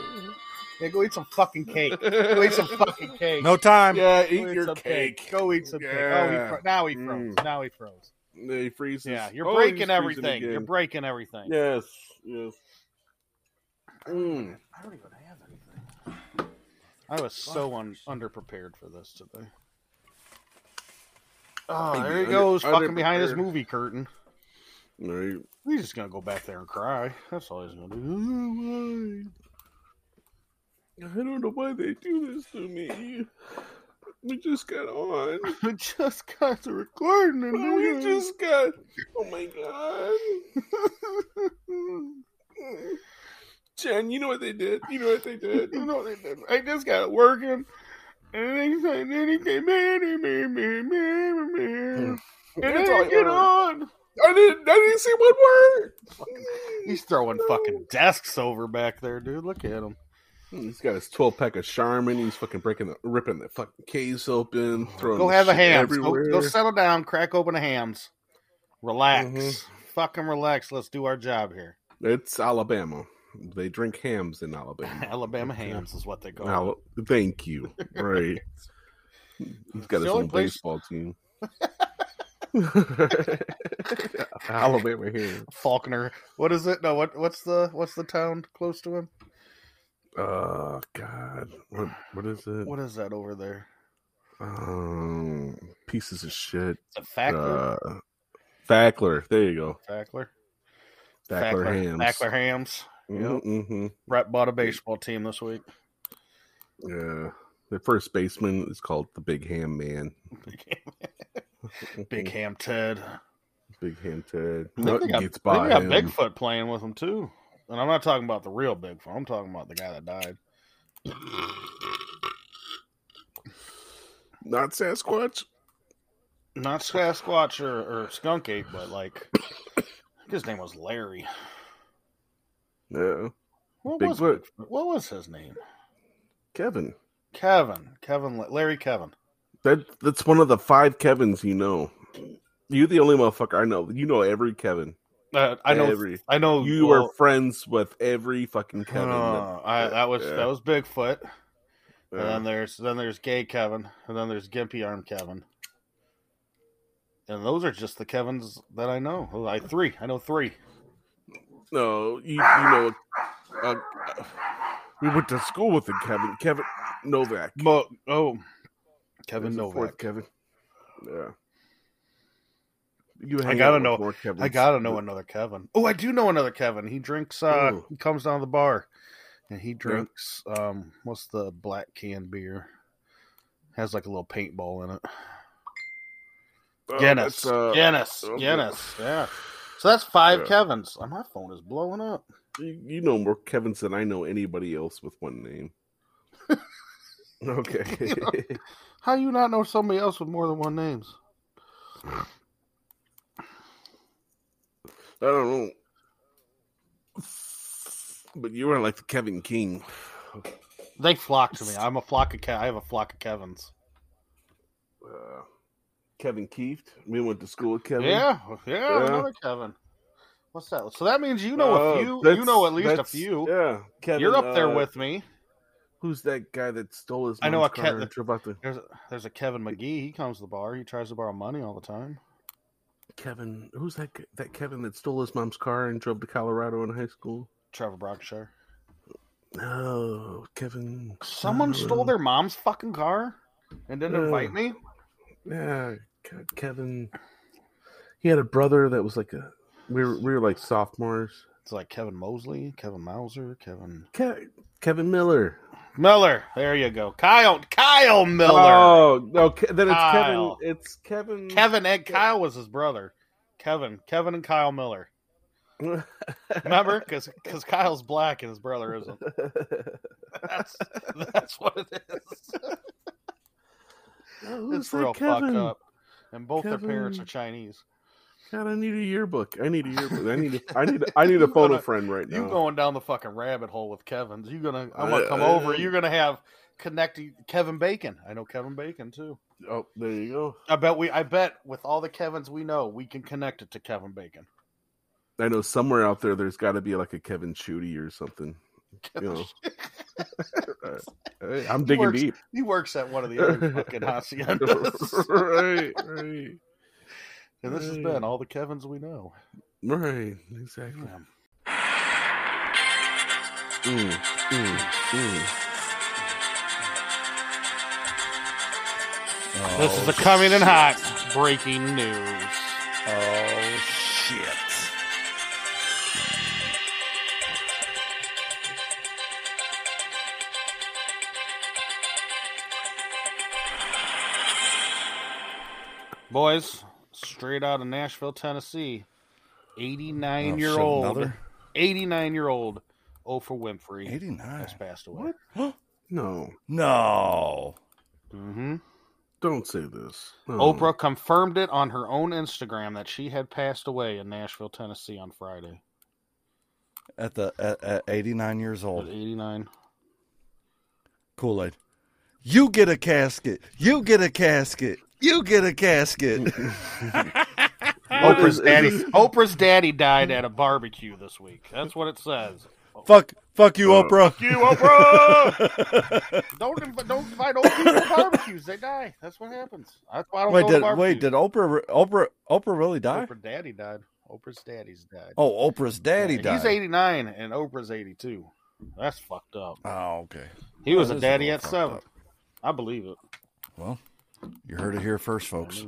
Yeah, go eat some fucking cake. Go eat some fucking cake. No time. Yeah, Go eat your some cake. Go eat some cake. Oh, he fro- now he froze. Mm. Now he froze. He freezes. Yeah, you're Oh, breaking everything. You're breaking everything. Yes, yes. Mm. I don't even have anything. I was so un- underprepared for this today. Oh, there he under- goes, fucking behind his movie curtain. Right. He's just gonna go back there and cry. That's all he's gonna do. I don't know why they do this to me. We just got on. We just got to recording and We just got. Oh my god. Jen, you know what they did? You know what they did? You know what they did? I just got working, and then he said, then he came in, and me, me, me, me, and That's then all I I get on. I didn't. I didn't see one word. He's throwing fucking desks over back there, dude. Look at him. He's got his twelve pack of Charmin. He's fucking breaking, the, ripping the fucking case open. Throwing Go have a ham. Go, go settle down. Crack open a hams. Relax. Mhm. Fucking relax. Let's do our job here. It's Alabama. They drink hams in Alabama. Alabama hams is what they call Al- thank you. Right. He's got the his own place- baseball team. Alabama ham. Faulkner. What is it? No, what what's the what's the town close to him? Oh God, what what is it? What is that over there? Um, pieces of shit. Is it Fackler? Uh, Fackler. There you go. Fackler. Fackler, hams. Fackler hams. Yep. Mm-hmm. Brett bought a baseball team this week. Yeah. The first baseman is called the Big Ham Man. Big Ham Ted. Big Ham Ted. Nothing they got, gets by they got him. Bigfoot playing with him too. And I'm not talking about the real Bigfoot. I'm talking about the guy that died. Not Sasquatch. Not Sasquatch or, or Skunk Ape, but like his name was Larry. Yeah. What was Bigfoot. Bigfoot? What was his name? Kevin. Kevin. Kevin. Larry Kevin. That that's one of the five Kevins you know. You're the only motherfucker I know. You know every Kevin. Uh, I know. Every. I know. You well, are friends with every fucking Kevin. uh, I, that was yeah. that was Bigfoot. Yeah. And then there's then there's Gay Kevin, and then there's Gimpy Arm Kevin. And those are just the Kevins that I know. Oh, I three. I know three. No, you, you know, uh, we went to school with the Kevin. Kevin Novak. But oh, Kevin There's fourth Novak. Kevin. Yeah. You I gotta know. I gotta know another Kevin. Oh, I do know another Kevin. He drinks. uh Ooh. He comes down to the bar, and he drinks. um What's the black can beer? Has like a little paintball in it. Oh, Guinness. uh, Guinness. okay. Guinness. Yeah. So that's five Yeah. Kevins. Oh, my phone is blowing up. You, you know more Kevins than I know anybody else with one name. okay. How you not know somebody else with more than one names? I don't know. But you are like the Kevin King. They flock to me. I'm a flock of Ke- I have a flock of Kevins. Uh, Kevin Keeft. We went to school with Kevin. Yeah, yeah, Yeah. another Kevin. What's that? So that means you know Uh, a few. You know at least a few. Yeah. Kevin, You're up there uh, with me. Who's that guy that stole his I know a Ke- car and drove out the There's a, there's a Kevin McGee. He comes to the bar. He tries to borrow money all the time. Kevin? Who's that? That Kevin that stole his mom's car and drove to Colorado in high school? Trevor Brockshire. No, Kevin. Someone stole their mom's fucking car and didn't Yeah. invite me. Yeah, God, Kevin. He had a brother that was like a. We were we were like sophomores. It's like Kevin Mosley, Kevin Mauser, Kevin Ke- Kevin Miller. Miller. There you go. Kyle Kyle Miller. Oh no! Ke- Then it's Kyle. Kevin. It's Kevin. Kevin and Kyle was his brother. Kevin, Kevin and Kyle Miller. Remember, because because Kyle's black and his brother isn't. That's that's what it is. Oh, who's It's real Kevin? fuck up. And both their parents are Chinese. God, I need a yearbook. I need a yearbook. I need. A, I need. A, I need a phone a friend right now. You going down the fucking rabbit hole with Kevin's? You gonna? I'm gonna come over. You're gonna have connecting Kevin Bacon. I know Kevin Bacon too. Oh, there you go. I bet we. I bet with all the Kevins we know, we can connect it to Kevin Bacon. I know somewhere out there, there's got to be like a Kevin Shooty or something. You know, Hey, I'm He digging works- deep. He works at one of the other fucking haciendas. right, right, And this has been all the Kevins we know. right. Exactly. Mm, mm, mm. This is the coming in hot breaking news. Oh shit! Boys, straight out of Nashville, Tennessee, 89 Oh, year shit, old, another? 89 year old Oprah Winfrey 89. has passed away. What? No, No. hmm don't say this. No. Oprah confirmed it on her own Instagram that she had passed away in Nashville, Tennessee on Friday At the at, at 89 years at old. 89. Kool Aid. You get a casket. You get a casket. You get a casket. Oprah's daddy. Oprah's daddy died at a barbecue this week. That's what it says. fuck, fuck you, uh, Oprah. Fuck you Oprah! don't inv- don't invite old people to barbecues. They die. That's what happens. That's why I don't Wait, go did to barbecues. wait did Oprah Oprah Oprah really die? Oprah daddy died. Oprah's daddy's died. Oh, Oprah's daddy Yeah, died. He's 89 and Oprah's 82. That's fucked up. Oh, okay. He was That a daddy little at seven. up. I believe it. Well, you heard it here first, folks.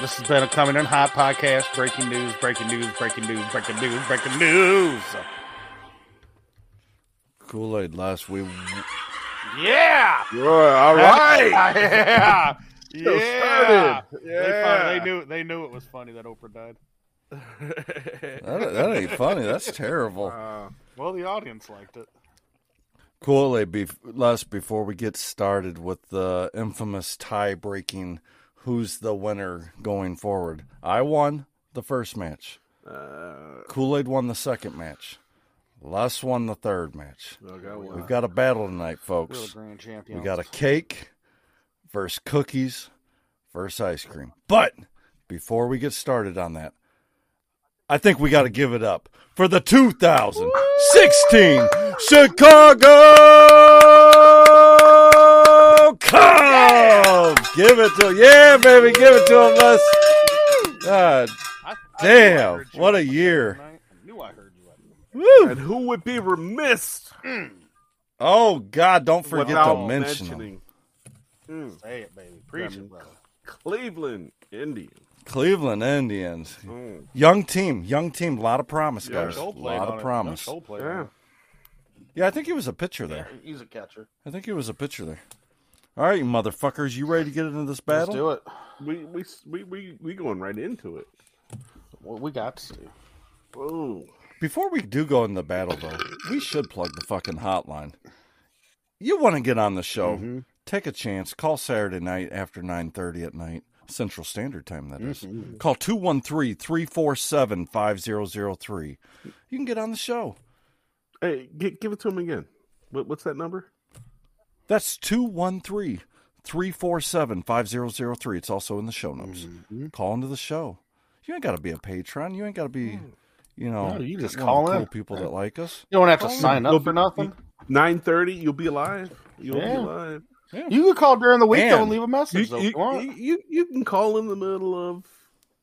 This has been a coming in hot podcast. Breaking news, breaking news, breaking news, breaking news, breaking news. Kool Aid last week. Yeah. all right. yeah. Yo, Yeah. started. They, Yeah. they knew they knew it was funny that Oprah died. that, that ain't funny. That's terrible. Uh, Well, the audience liked it. Kool Aid, Les, before we get started with the infamous tie breaking, who's the winner going forward? I won the first match. uh, Kool Aid won the second match. Les won the third match. Got. We've got a battle tonight, folks. We got a cake versus cookies versus ice cream. But before we get started on that, I think we got to give it up for the 2016 Chicago Cubs. Give it to him. Yeah, baby, give it to them, Les. God I- I damn, knew I what a year. tonight. I knew I heard you. at- Woo. and who would be remiss Oh, God, don't forget without to mention them. Mm, Say it, baby. Preach it, brother. Cleveland Indians? Cleveland Indians. Mm. Young team, young team, a lot of promise, Yeah. guys. A Cole lot of promise. Yeah. On it. Yeah, I think he was a pitcher Yeah, there. he's a catcher. I think he was a pitcher there. All right, you motherfuckers, you ready to get into this battle? Let's do it. We we we we we going right into it. Well, we got to. Oh, Before we do go into the battle, though, we should plug the fucking hotline. You want to get on the show? Mm-hmm. Take a chance. Call Saturday night after nine thirty at night, Central Standard Time. That is. Mm-hmm. Call 213-347-5003. You can get on the show. Hey, gi- give it to him again. What, what's that number? That's 213 347 5003. It's also in the show notes. Mm-hmm. Call into the show. You ain't got to be a patron. You ain't got to be, you know, No, you just one of call in. cool people that like us. You don't have to sign You'll up for be- nothing. Nine thirty. You'll be alive. You'll Yeah. be alive. You can call during the week though And and leave a You, message. though, you, you you, you, you can call in the middle of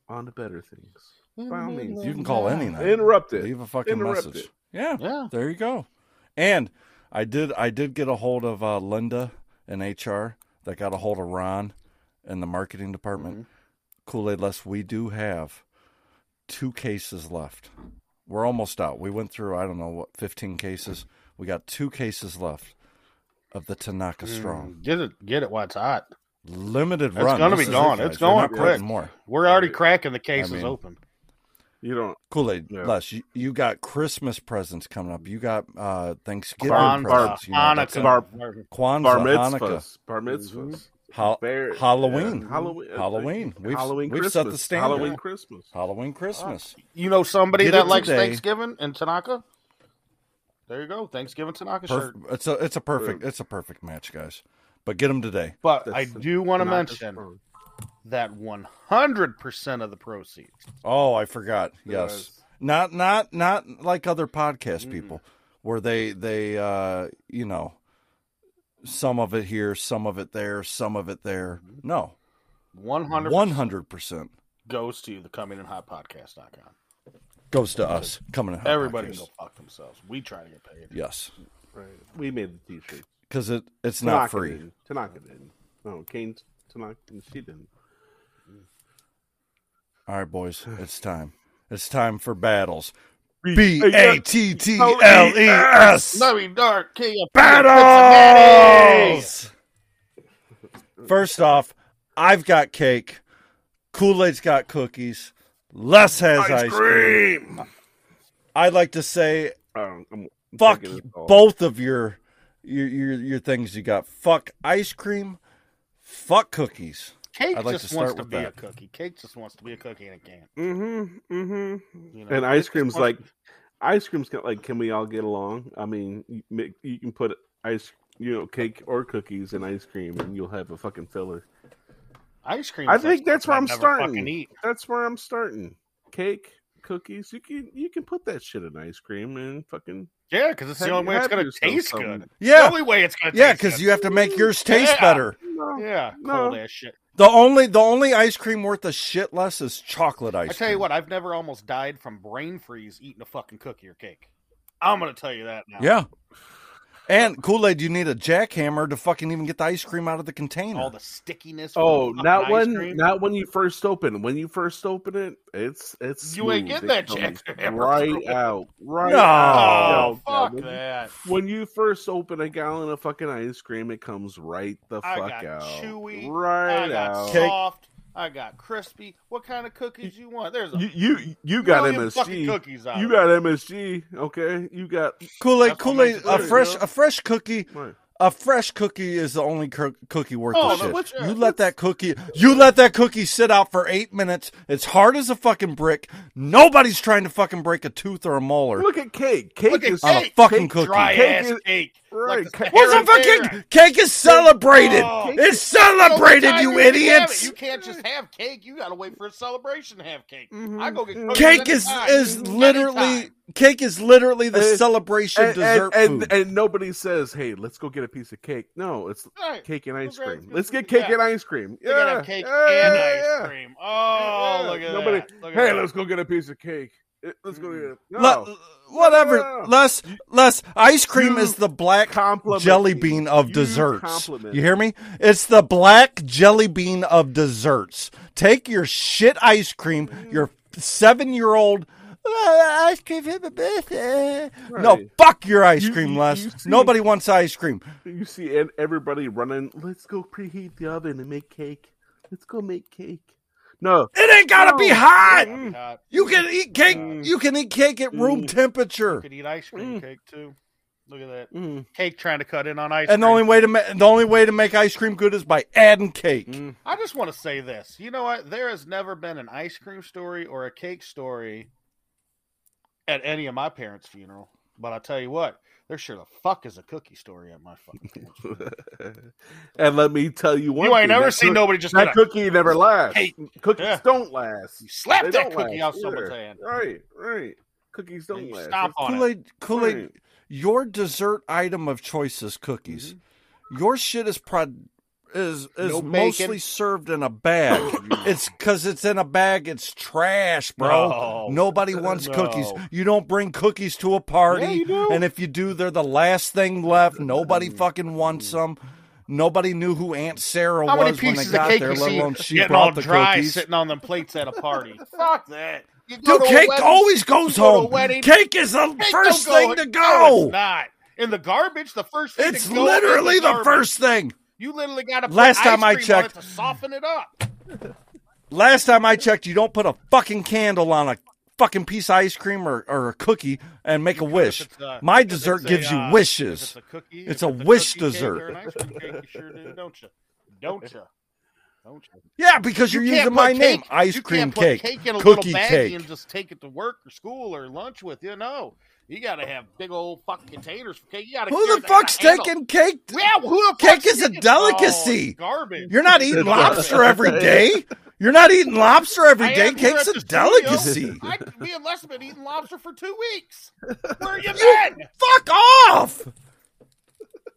on to better things. By all means, You can call any night. interrupt it. Leave a fucking Interrupt message. it. Yeah, Yeah. There you go. And I did I did get a hold of uh, Linda in HR that got a hold of Ron in the marketing department. Mm-hmm. Kool Aid Less, we do have two cases left. We're almost out. We went through I don't know what fifteen cases. We got two cases left of the Tanaka Strong. Get it, get it while it's hot. Limited Mm. It's run. gonna be is it, gone. It's going quick. More. We're already cracking the cases mean- open. You don't. Kool Aid, Yeah. Les, you, you got Christmas presents coming up. You got uh, Thanksgiving Kwanzaa, presents. You know, that's Hanukkah. Bar- Kwanzaa, Bar Hanukkah, mitzvahs. Bar mitzvahs. Hal- Bear- Halloween. yeah, Halloween. uh, Halloween. We've, Halloween. we've Christmas. set the standard. Halloween. Christmas. Halloween, Christmas. You know somebody Get that it likes today. Thanksgiving in Tanaka? There you go. Thanksgiving Tanaka Perf- shirt. it's a it's a perfect it's a perfect match, guys. But get them today. But That's I do want to mention strong. That 100% of the proceeds Oh, I forgot. Yes, Yes. not not not like other podcast people. where they they uh, you know some of it here, some of it there, some of it there. No, One hundred one hundred percent goes to the coming in hot podcast.com. goes to us coming. in Everybody can Podcast. go fuck themselves. We try to get paid. Yes, Right. We made the t-shirt. because it it's not Tanaka free. Didn't. Tanaka didn't. No, Kane Tanaka. She didn't. All right, boys, it's time. It's time for battles. B- B A T T L E S. Lovey Dark KFC Battles. First off, I've got cake. Kool Aid's got cookies. Les has ice, cream. I'd like to say, Um, I'm fuck taking this off. both of your your your, your things you got. Fuck ice cream. Fuck cookies. Cake I'd like just to wants to be that. a cookie. Cake just wants to be a cookie in a can. Mm-hmm. Mm-hmm. You know, And ice just cream's wants- like ice cream's got like can we all get along? I mean, you, make, you can put ice, you know, cake or cookies in ice cream, and you'll have a fucking filler. ice cream. I think that's where I'd I'm starting. Eat. That's where I'm starting. Cake, cookies. You can you can put that shit in ice cream and fucking Yeah, because it's the only way it's gonna taste some- good. Yeah. The only way it's gonna Yeah, because you have to make yours taste Yeah. better. no, Yeah, No. cold ass shit. The only the only ice cream worth a shit less is chocolate ice I tell you cream. what, I've never almost died from brain freeze eating a fucking cookie or cake. I'm gonna tell you that now. Yeah. And Kool Aid, you need a jackhammer to fucking even get the ice cream out of the container. All the stickiness. Oh, the not when cream. not when you first open. When you first open it, it's it's You ain't smooth. getting that It jackhammer right out, right No. out. Oh, fuck when you- that. When you first open a gallon of fucking ice cream, it comes right the I fuck got out, chewy. right I got out. Cake. Soft. I got crispy. What kind of cookies you want? There's a You you you got MSG. cookies out You got MSG. Okay, you got Kool Aid, Kool Aid, a fresh you know? a fresh cookie. Right. A fresh cookie is the only cur- cookie worth Oh, the no, shit. what's- you let that cookie, you let that cookie sit out for eight minutes. It's hard as a fucking brick. Nobody's trying to fucking break a tooth or a molar. look at cake. Cake Look at is on a fucking Cake cookie. dry Cake ass is- cake. Right. Like the Cake- a fucking cake is celebrated? Oh. it's celebrated, No, you Tiger, have it. idiots. You can't just have cake. You gotta wait for a celebration to have cake. Mhm. I go get. Cake is anytime. is literally Anytime. cake is literally the And- celebration and, dessert and, food. and, and nobody says, "Hey, let's go get a piece of cake." No, it's Right. cake and ice Okay, cream. let's Let's get cake yeah. and ice cream. Yeah, cake yeah, and yeah, ice yeah. cream. Oh, Yeah. look at Nobody. that. Look at Hey, that. let's go get a piece of cake. Let's go here. No. Le- whatever. No. Less, less. Ice cream You is the black jelly bean of You desserts. You hear me? It's the black jelly bean of desserts. Take your shit ice cream, mm-hmm. your seven year old. Uh, ice cream for my birthday. No, fuck your ice cream, you- Les. you see- Nobody wants ice cream. You see everybody running. Let's go preheat the oven and make cake. Let's go make cake. No, It ain't gotta be No. hot. Mm. Hot. You can eat cake. Mm. You can eat cake at room Mm. temperature. You could eat ice cream Mm. cake too. Look at that. Mm. Cake trying to cut in on ice And the only way to ma- the only way to make ice cream good is by adding cake. Mm. I just want to say this. You know what? There has never been an ice cream story or a cake story at any of my parents' funeral. But I tell you what, there sure the fuck is a cookie story at my fucking and let me tell you one. You ain't thing, never that seen cook- nobody just that get a- cookie never lasts. Cake. Cookies Yeah. don't last. You slap They that don't cookie out last someone's either. hand. Right, right. Cookies don't you last. stomp on. Kool Aid, Kool Aid. Right. Your dessert item of choice is cookies. Mm-hmm. Your shit is prod is is No mostly served in a bag. Oh, it's because it's in a bag. It's trash, bro. No. Nobody wants No. cookies. You don't bring cookies to a party, Yeah, you do. and if you do, they're the last thing left. Nobody mm. fucking wants them. Nobody knew who Aunt Sarah How many was when they got of cake there, let alone she getting all brought the dry cookies. sitting on them plates at a party? Fuck that. You go Dude, cake wedding, always goes you go home. wedding, Cake is the cake first don't thing to No, go. it's not. In the garbage, the first thing It's to go literally is the garbage. first thing. You literally got to put Last ice time I checked- to soften it up. Last time I checked, you don't put a fucking candle on a fucking piece of ice cream or, or a cookie and make a wish. A- My dessert a, gives you uh, wishes. It's a cookie, It's a wish dessert. or an ice cream cake, you sure do, don't you? Don't you? Don't you? Yeah, because you're You using my name. cake- Ice you cream cake, cake in a cookie cake. and just take it to work or school or lunch with you. No, You gotta have big old fucking containers for cake. You gotta. Who the fuck's taking cake? Yeah, who the Cake is a delicacy. Oh, garbage. You're not eating lobster every day. You're not eating lobster every I day. Cake's at a delicacy. I, me and Les have been eating lobster for two weeks. Where you You- been? Fuck off!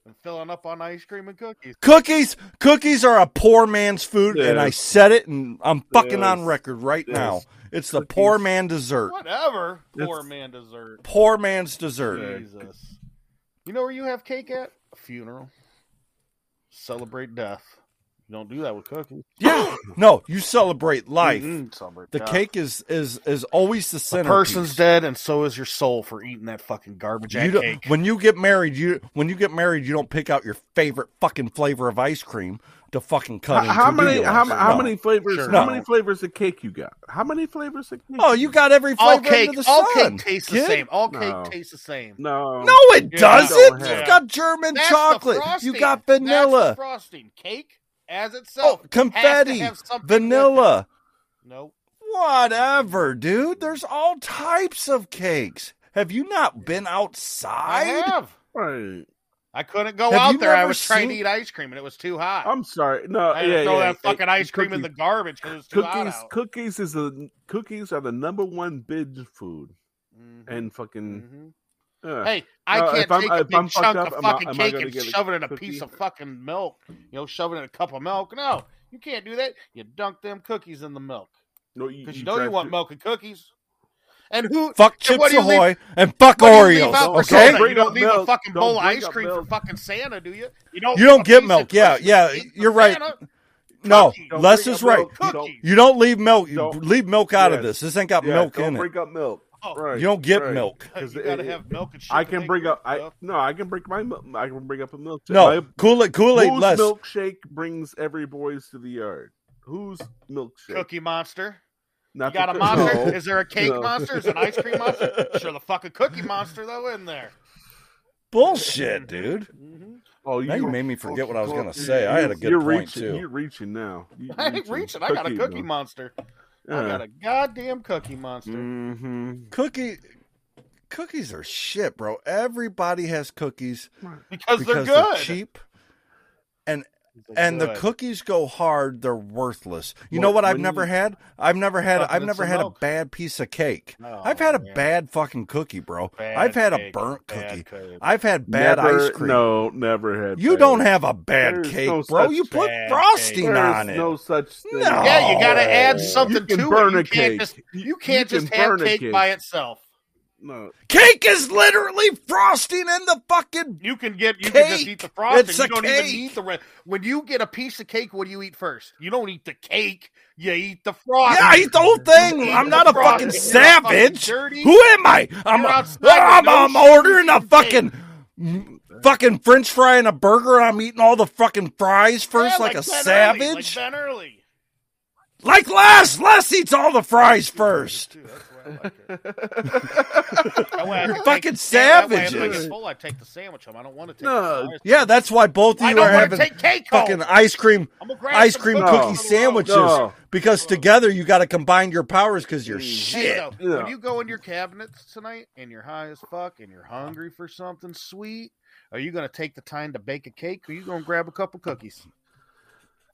I'm filling up on ice cream and cookies. Cookies, cookies are a poor man's food, and I said it, and I'm fucking on record right Yes. now. It's the poor man dessert. Whatever. Poor It's- man dessert. Poor man's dessert. Jesus. You know where you have cake at? A funeral. Celebrate death. You don't do that with cookies. Yeah, no, you celebrate life. Mm-mm, celebrate The death. cake is is is always the A center. person's dead, and so is your soul for eating that fucking garbage You cake. when you get married, you when you get married, you don't pick out your favorite fucking flavor of ice cream to fucking cut How, how into. many? do you? How, how many flavors? Sure. How No. many flavors of cake you got? How many flavors of cake? Oh, you got every all flavor cake, under the all sun. cake tastes kid. the same. All cake No. tastes the same. no, No, it Yeah, doesn't. You've got German That's chocolate. You frosting. got That's vanilla. frosting. Cake as Oh, itself. has to confetti, have something vanilla. it. Nope. Whatever, dude. There's all types of cakes. Have you not been outside? I outside? have. Right. I couldn't go Have out there. I never was trying to eat ice cream, and it was too hot. I'm sorry. No, I had yeah, to throw yeah, that fucking yeah, ice cream in the garbage because it was too hot Cookies, out. cookies is a cookies are the number one binge food, Mhm, and fucking. mhm. Yeah. Hey, I Uh, can't if I'm- take a big chunk up, of fucking I cake and shove it in a cookie? piece of fucking milk. You know, shove it in a cup of milk. No, you can't do that. You dunk them cookies in the milk no, you, because you, know you want to- milk and cookies. And who? Fuck and Chips what do you leave- Ahoy and fuck what do you leave Oreos. out for Okay. Santa? Bring You don't up leave a fucking Don't bowl of ice up cream for fucking Santa, do you? You don't. You don't get milk. Yeah, yeah. You're right. Santa. No, Don't Les is right. You don't- You don't leave milk. You Don't- leave milk out of this. This ain't got Yeah, milk don't in it. bring up milk. Oh. Right. You don't get right. milk. You 'Cause gotta it- have milk and shit. I can bring up. I no, I can bring my. I can bring up a milk. No, My- Kool Aid, Kool Aid, whose Les. milkshake brings every boys to the yard? Who's milkshake? Cookie monster. Not You got a monster? No. Is there a cake No. monster? Is it an ice cream monster? Sure, the fucking cookie monster though in there. Bullshit, mm-hmm. dude. Mm-hmm. Oh, Now you made me forget what I was gonna say. I had a good you're point reaching, too. You're reaching now. You I ain't reaching. I got a cookie monster. I got a goddamn cookie monster. Mm-hmm. Cookie cookies are shit, bro. Everybody has cookies Because, they're because good. cheap. And They're and the cookies go hard, they're worthless. You What- know what I've never you- had? I've never had I've never some had a bad piece of cake. Oh, I've had a man. bad fucking cookie, bro. Bad I've had a burnt bad cookie. I've had bad never, ice cream. No, never had. You bad. don't have a bad There's cake, no bro. You put frosting cake. There's on it. no such thing. No. Yeah, you got to add something You can to burn it. a You can't cake. just You- you can't just have burn a cake, cake. by itself. No. Cake is literally frosting in the fucking. You can get you can just eat the frosting. It's you don't cake. even eat the rest. When you get a piece of cake, what do you eat first? You don't eat the cake. You eat the frosting. Yeah, I eat the whole thing. I'm not a fucking not fucking savage. Who am I? I'm a, I'm, no I'm ordering a fucking fucking French fry and a burger. I'm eating all the fucking fries first Yeah, like, a Ben Early, savage. like Ben Early. Like Les. Les eats all the fries first. Too, that's why I like it. That way I You're fucking take- yeah, that way I savages. get full, I take the sandwich home. I don't want to take No. the fries. Yeah, that's why both of you are having cake fucking ice cream I'm gonna grab ice cream cookies cookie on sandwiches No. because together you got to combine your powers because you're Hey, shit. though, Yeah. When you go in your cabinets tonight and you're high as fuck and you're hungry for something sweet, are you going to take the time to bake a cake or are you going to grab a couple cookies?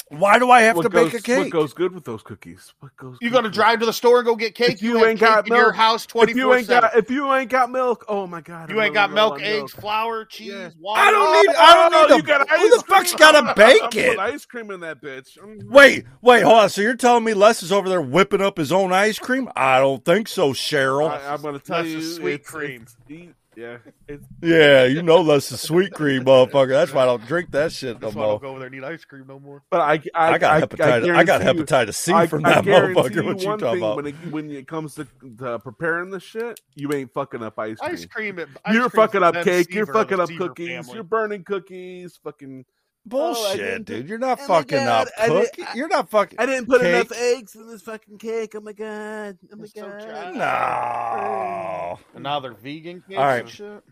Why do I have What to goes, bake a cake? What goes good with those cookies? What goes? You good going to drive to the store and go get cake? If you have ain't got cake in your milk- house If you ain't got, seven. if you ain't got milk, oh my god! You I'm ain't got running low milk, eggs, flour, cheese, Yeah. water. I don't need. I don't Oh, need you got Who ice the fuck's cream? got to I'm bake it? ice cream in that bitch. Mm. Wait, wait, hold on. So you're telling me Les is over there whipping up his own ice cream? I don't think so, Cheryl. I, I'm going to tell That's you, sweet cream. it's- e- yeah, it's, yeah, you know Les is sweet cream, motherfucker. That's why I don't drink that shit no That's why I don't more. go over there and eat ice cream no more. but I, I, I got hepatitis. I, got guarantee you- hepatitis C I, from I that guarantee motherfucker. What you talking about? When it, when it comes to, to preparing the shit, you ain't fucking up ice cream. Ice cream. Ice You're fucking up cake. You're fucking up cookies. family. You're burning cookies. Fucking. Bullshit, Oh, dude. You're not Oh fucking God, up I didn't- cookie. You're not fucking. I didn't put Cake. enough eggs in this fucking cake. Oh my god. Oh my It's so god. No. And now they're vegan cakes All right. shit.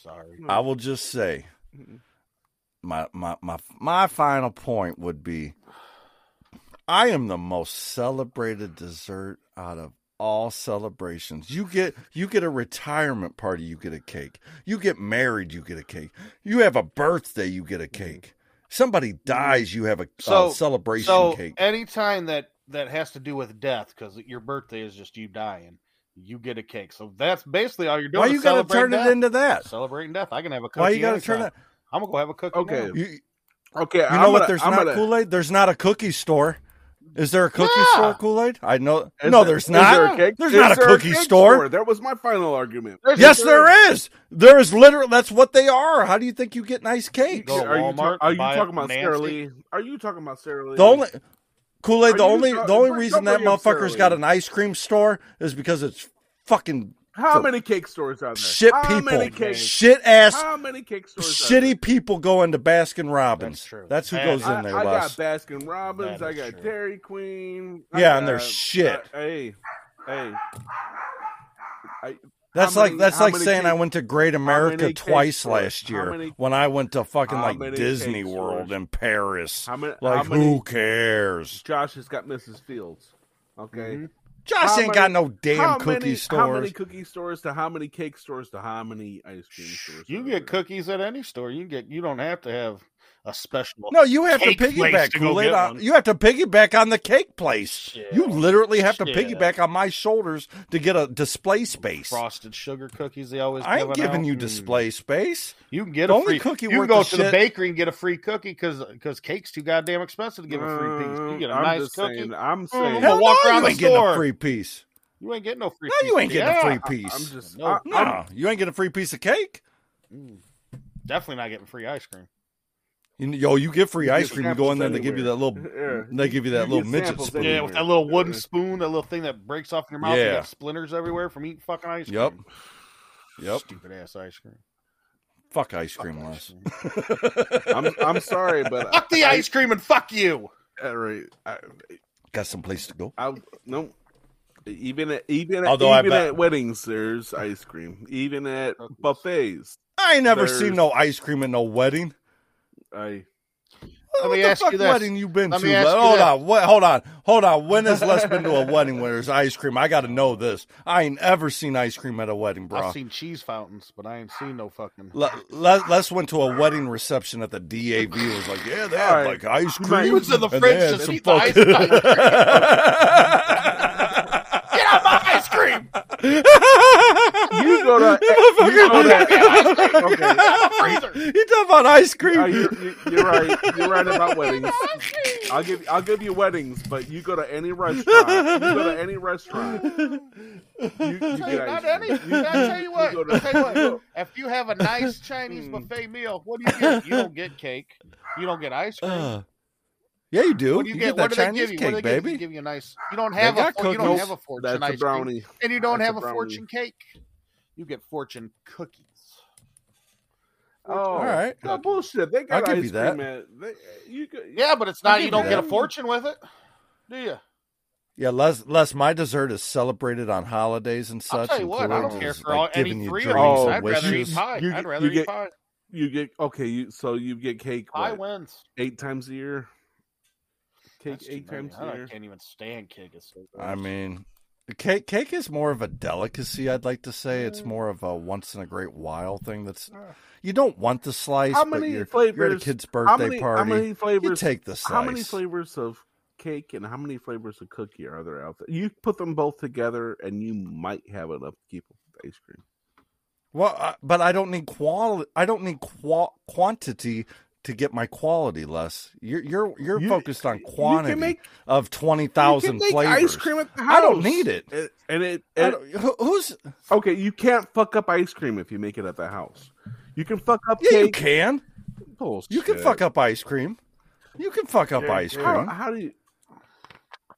Sorry. I will just say my my my my final point would be I am the most celebrated dessert out of all celebrations. You get you get a retirement party, you get a cake. You get married, you get a cake. You have a birthday, you get a cake. Somebody dies, you have a So uh, celebration so cake. anytime that that has to do with death, because your birthday is just you dying, you get a cake. So that's basically all you're doing. Why you gotta celebrating turn it into that? Celebrating death. I can have a cookie. Why you gotta turn anytime. it? I'm gonna go have a cookie. Okay. now. You, Okay, you I'm know what? gonna- There's I'm not gonna- Kool Aid. There's not a cookie store. Is there a cookie Yeah. store Kool Aid? I know. Is no, there- there's not. there cake- There's is not a cookie cake store. That was my final argument. There's Yes, there is. There is literally. That's what they are. How do you think you get nice cakes? Go to Are you, Walmart, ta- are you talking about Nancy. Sara Lee? Are you talking about Sara Lee? The only Kool Aid. The only ta- the only reason that bring up Sara motherfucker's Lee. got an ice cream store is because it's fucking How for many cake stores are there? shit How people, many cake? shit ass, How many cake stores? are there? shitty people go into Baskin Robbins. That's true. That's who That- goes I, in there, I got Baskin Robbins. I got true. Dairy Queen. I Yeah, and they're got- shit. uh, hey, hey. I, That's how like that's like many saying I went to Great America twice stores? last year many- when I went to fucking like Disney World stores? in Paris. How many? Like how many, who cares? Josh has got Mrs. Fields. Okay. Mm-hmm. Josh How ain't many- got no damn cookie many, stores. How many cookie stores to how many cake stores to how many ice cream stores? You get there? cookies at any store. You can get. You don't have to have a special. No, you have to cake place piggyback to Kool Aid. on- You have to piggyback on the cake place. You literally have to Shit. piggyback on my shoulders to get a display space. frosted sugar cookies. They always. I ain't giving giving out. you Mm. display space. You can get The a only free cookie You can go of to the bakery and get a free cookie because because cake's too goddamn expensive to give a free piece. You get a I'm nice cookie. saying. I'm Mm, saying. Hell walk no, around you the ain't getting a free piece. You ain't getting no free. No, piece. you ain't getting Yeah, a free piece. I'm just. No, I, no, I'm- you ain't getting a free piece of cake. Definitely not getting free ice cream. You, yo, you get free You ice get cream. You go in there, and they give you that little, anywhere. Yeah. they give you that You little get midget spoon. Yeah, with that little wooden spoon, that little thing that breaks off in your mouth. Yeah. You got splinters everywhere from eating fucking ice cream. Yep. Yep. Stupid ass ice cream. Fuck ice cream, Les. I'm, I'm sorry, but Fuck the I- ice cream and fuck you. All right. I, Got some place to go. I no. Even at even at, Although even bet- at weddings, there's ice cream. Even at buffets, I ain't never There's- seen no ice cream at no wedding. I Let what me the ask fuck you this. wedding you been Let to? me ask Les? you hold this. on, what, hold on, hold on. When has Les been to a wedding where there's ice cream? I got to know this. I ain't ever seen ice cream at a wedding, bro. I've seen cheese fountains, but I ain't seen no fucking. Le- Les, Les went to a wedding reception at the DAV. It was like, yeah, they have All right. like ice cream. He was in the and fridge they to some eat the ice Get out my ice cream! you go to you go to okay. Freezer. You talking about ice cream? Uh, you're, you- you're right. You're right about weddings. I'll give I'll give you weddings, but you go to any restaurant. You go to any restaurant. You, you Tell you, get not ice any. You- I tell you what. go to- tell you what. If you have a nice Chinese buffet meal, what do you get? You don't get cake. You don't get ice cream. Uh, yeah, you do. what do you, you get? get What that do Chinese give you? What do cake, give you? baby. They give you a nice. You don't have a. got You don't have a fortune That's a ice cream, brownie. and you don't That's have a, brownie. fortune cake. You get fortune cookies. Oh, All right. No bullshit. They got I'll give ice you that. cream at. They, you could, Yeah, but it's not. You you don't get a fortune with it, do you? Yeah, Les, Les, my dessert is celebrated on holidays and such. I'll tell you what. I don't care is, for like, all, any giving you three of dreams Oh, I'd rather eat pie. You I'd rather you eat get- pie. You get okay. You so you get cake Pie what, wins. eight times a year. Cake That's too eight times I a don't- year. can't even stand cake. It's so I mean, cake cake is more of a delicacy. I'd like to say it's mm. more of a once in a great while thing. That's ah. you don't want the slice, How but many you're, flavors? you're at a kid's how birthday many, party. How many flavors? you take the slice. How many flavors of cake and how many flavors of cookie are there out there? You put them both together, and you might have enough to keep up with ice cream. Well, I, but I don't need quality. I don't need qua- quantity to get my quality. Less you're you're you're You- focused on you can quantity make- of twenty You thousand flavors. ice cream at the house. I don't need it. And- and it, I and- who's okay. You can't fuck up ice cream if you make it at the house. You can fuck up yeah? You can. Bullshit. You can fuck up ice cream. You can fuck up ice cream. how do you?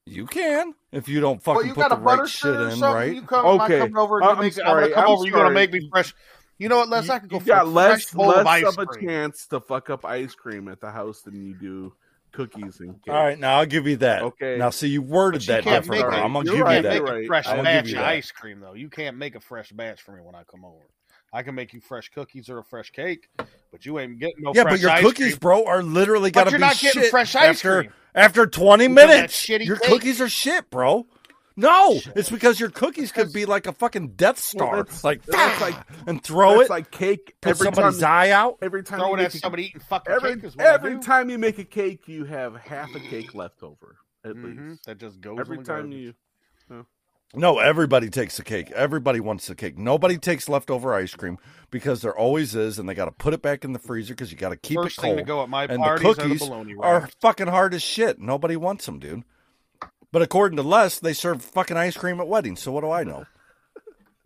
You can if you don't Well, fucking you put got the a butter right shit shit in, something. right? You come, am I Okay. coming over? Uh, You I'm make, I'm sorry, gonna come I'm over. You're gonna sorry. make me fresh. You know what, Les? I can go you for got a less fresh bowl of less ice of a cream. chance to fuck up ice cream at the house than you do cookies and cake. All right, now I'll give you that. Okay. Now, see, you worded you that can't different. make I'm gonna you're give right, you that. make right. a fresh I'm gonna batch give you of that. ice cream though. You can't make a fresh batch for me when I come over. I can make you fresh cookies or a fresh cake, but you ain't getting no fresh. yeah, fresh but your ice cookies, cream. bro, are literally But got to you're be not getting shit fresh ice after cream. after 20 Because minutes. shitty Your cake. cookies are shit, bro. No, it's because your cookies could be like a fucking Death Star, that's- like that's like- and throw That's it, like cake. put every somebody's time, eye out. Every time Throw you it make at a- somebody eating fucking every cake is what I every do. time you make a cake, you have half a cake left over at Mhm, least. That just goes Every in the time garbage. you. No, everybody takes the cake. Everybody wants the cake. Nobody takes leftover ice cream because there always is, and they got to put it back in the freezer because you got to keep First it thing cold. to go at my and parties the are the are fucking hard as shit. Nobody wants them, dude. But according to Les, they serve fucking ice cream at weddings. So what do I know?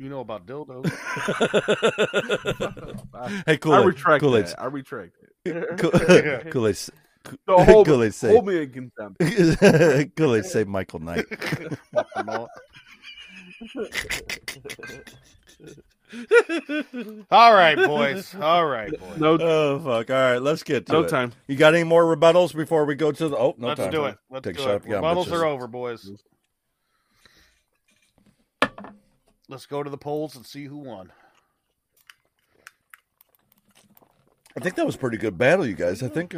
You know about dildos. hey, I Kool-Aid. retract Kool-Aid. that. I retract it. Kool- Kool-Aid. So hold, Kool-Aid say. hold me in contempt. Kool-Aid say Michael Knight. All right, boys. All right, boys. No, Oh fuck! All right, let's get to no it. time. You got any more rebuttals before we go to the? Oh, no Let's time. do it. Let's Take a do shot it. of gum, Rebuttals bitches. are over, boys. Let's go to the polls and see who won. I think that was a pretty good battle, you guys. I think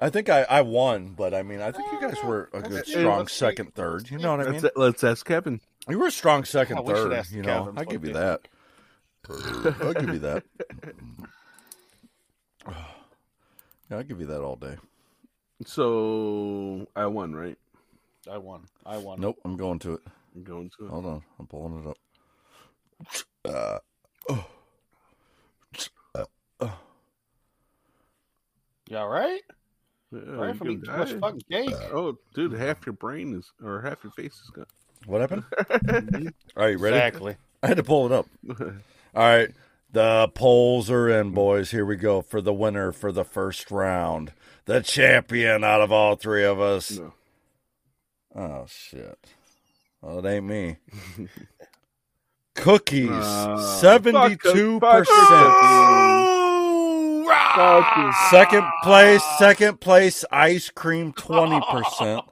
I think I, I won, but I mean, I think you guys were a good, strong let's second, third. You know what I mean? Let's, let's ask Kevin. You were a strong second, Oh, we should third. ask You Kevin, know, I fuck give you it. that. I'll give you that. Yeah, I'll give you that all day. So I won, right? I won. I won. Nope, I'm going to it. I'm going to. It. Hold on, I'm pulling it up. Uh, You all right? Yeah, Right from eating too much fucking cake. Oh, dude, half your brain is, or half your face is gone. what happened? All right, ready? Exactly. I had to pull it up. All right. The polls are in, boys. Here we go for the winner for the first round. The champion out of all three of us. No. Oh, shit. Well, it ain't me. Cookies, Uh, 72%. Fuck Fuck you. Second place, second place, ice cream, 20%.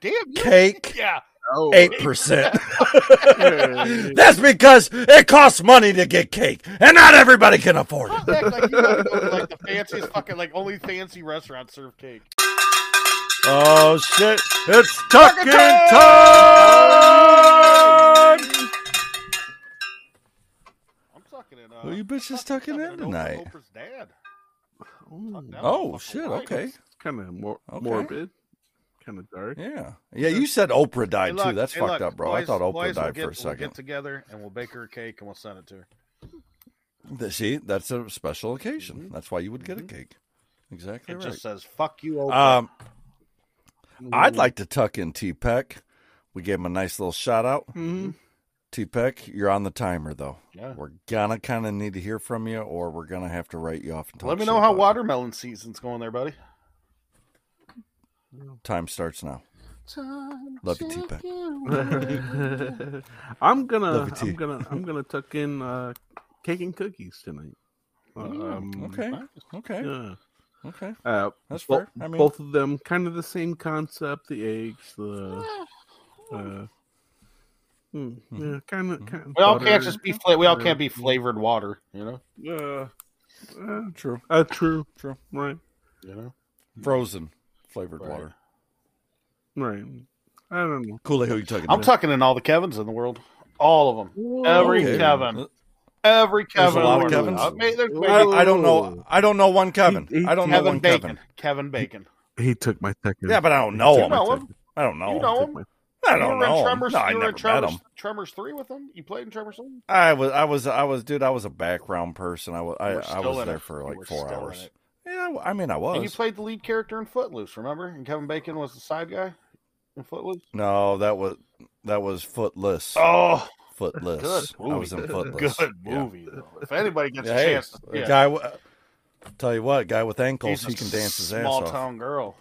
Damn. Cake, yeah. Oh. 8%. That's because it costs money to get cake, and not everybody can afford it. Act like you gotta go to like the fanciest fucking like only fancy restaurants serve cake. Oh shit! It's tucking time! I'm sucking it. Uh, Who you bitches tucking in tonight? Oprah's dad. Tuck that Oh shit! Okay, It's kind of more Okay. morbid, kind of dark. yeah, yeah. You said Oprah Hey, died too. That's hey, fucked look, up, bro. I thought Oprah boys, we'll died get, for a We'll second. get together and we'll bake her a cake and we'll send it to her. Th- See, that's a special occasion. That's why you would get a cake. Exactly It right. just says "fuck you." Oprah. Um, I'd like to tuck in T Peck. We gave him a nice little shout out. Mm-hmm. T Peck, you're on the timer though. Yeah. We're gonna kind of need to hear from you, or we're gonna have to write you off. And talk Let me know how about you. watermelon season's going there, buddy. Time starts now. Love you, T Peck. I'm gonna, Love you, T. I'm gonna, I'm gonna tuck in uh, cake and cookies tonight. Um, Okay. Okay. Yeah. Okay. Uh, That's bo- fair. I mean- both of them kind of the same concept. The eggs, the uh, hmm, yeah, kind of. Kind We all can't just be fla- we all can't be flavored water, you know. Uh, uh, True. uh, true, True. right, You know. Frozen flavored Right. water. right. I don't know. Kool Aid, who you talking? I'm in? tucking in all the Kevins in the world, all of them, every Okay. Kevin, every There's Kevin. a lot of. Kevins? May- there's maybe I, I don't know. I don't know one Kevin. He- he- I don't know Kevin one Bacon, Kevin. Kevin Bacon. He took my second. Yeah, but I don't know him. know him. I don't know. You know Took him. I don't were know. Tremors. No, I never in met Tremors, him. Tremors three with him. You played in Tremors three. I was, I was, I was, dude. I was a background person. I was, I, I was there it. for You like were four hours. Yeah, I mean, I was. And you played the lead character in Footloose, remember? And Kevin Bacon was the side guy in Footloose. no, that was that was Footless. Oh, Footless. good movie. I was in Footless. Good Yeah. movie. Though. If anybody gets Yeah, a chance, yeah. guy. Tell you what, guy with ankles, He's he can dance his ass small off. town girl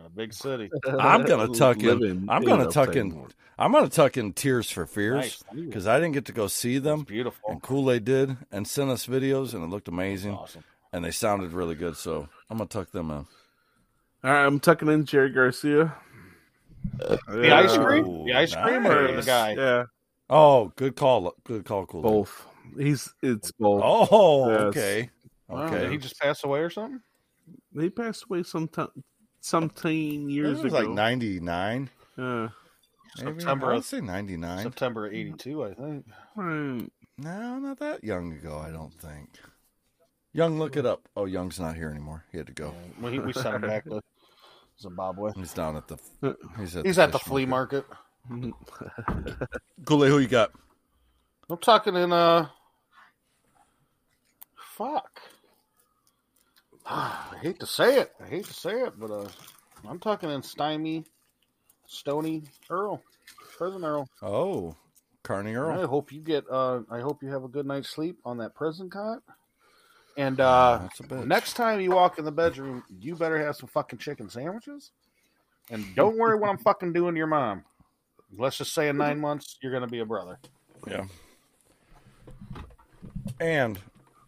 in a big city. I'm gonna tuck in. I'm gonna tuck in. I'm gonna tuck in Tears for Fears Nice. because I didn't get to go see them. Beautiful. And Kool Aid did, and sent us videos, and it looked amazing, Awesome. and they sounded really good. So I'm gonna tuck them in. All right, I'm tucking in Jerry Garcia. The ice cream? The ice cream or the guy? Yeah, Oh, good call. Good call, Kool Aid. both. He's it's both. Oh, Yes. okay. Okay. did he just passed away or something? He passed away some time, sometime It years was ago. like 99. Yeah. September I of- would say 99. September '82, I think. No, not that young ago, I don't think. Young, look it up. Oh, Young's not here anymore. He had to go. We, we sent him back to Zimbabwe. He's down at the. He's at He's the at the flea market. Kool who you got? I'm talking in uh. Fuck. I hate to say it. I hate to say it, but uh, I'm talking in Stymie, Stony Earl, Prison Earl. Oh, Carney Earl. I hope you get. Uh, I hope you have a good night's sleep on that prison cot. And uh, That's a bitch. next time you walk in the bedroom, you better have some fucking chicken sandwiches. And don't worry what I'm fucking doing to your mom. Let's just say in nine months you're gonna be a brother. Yeah. And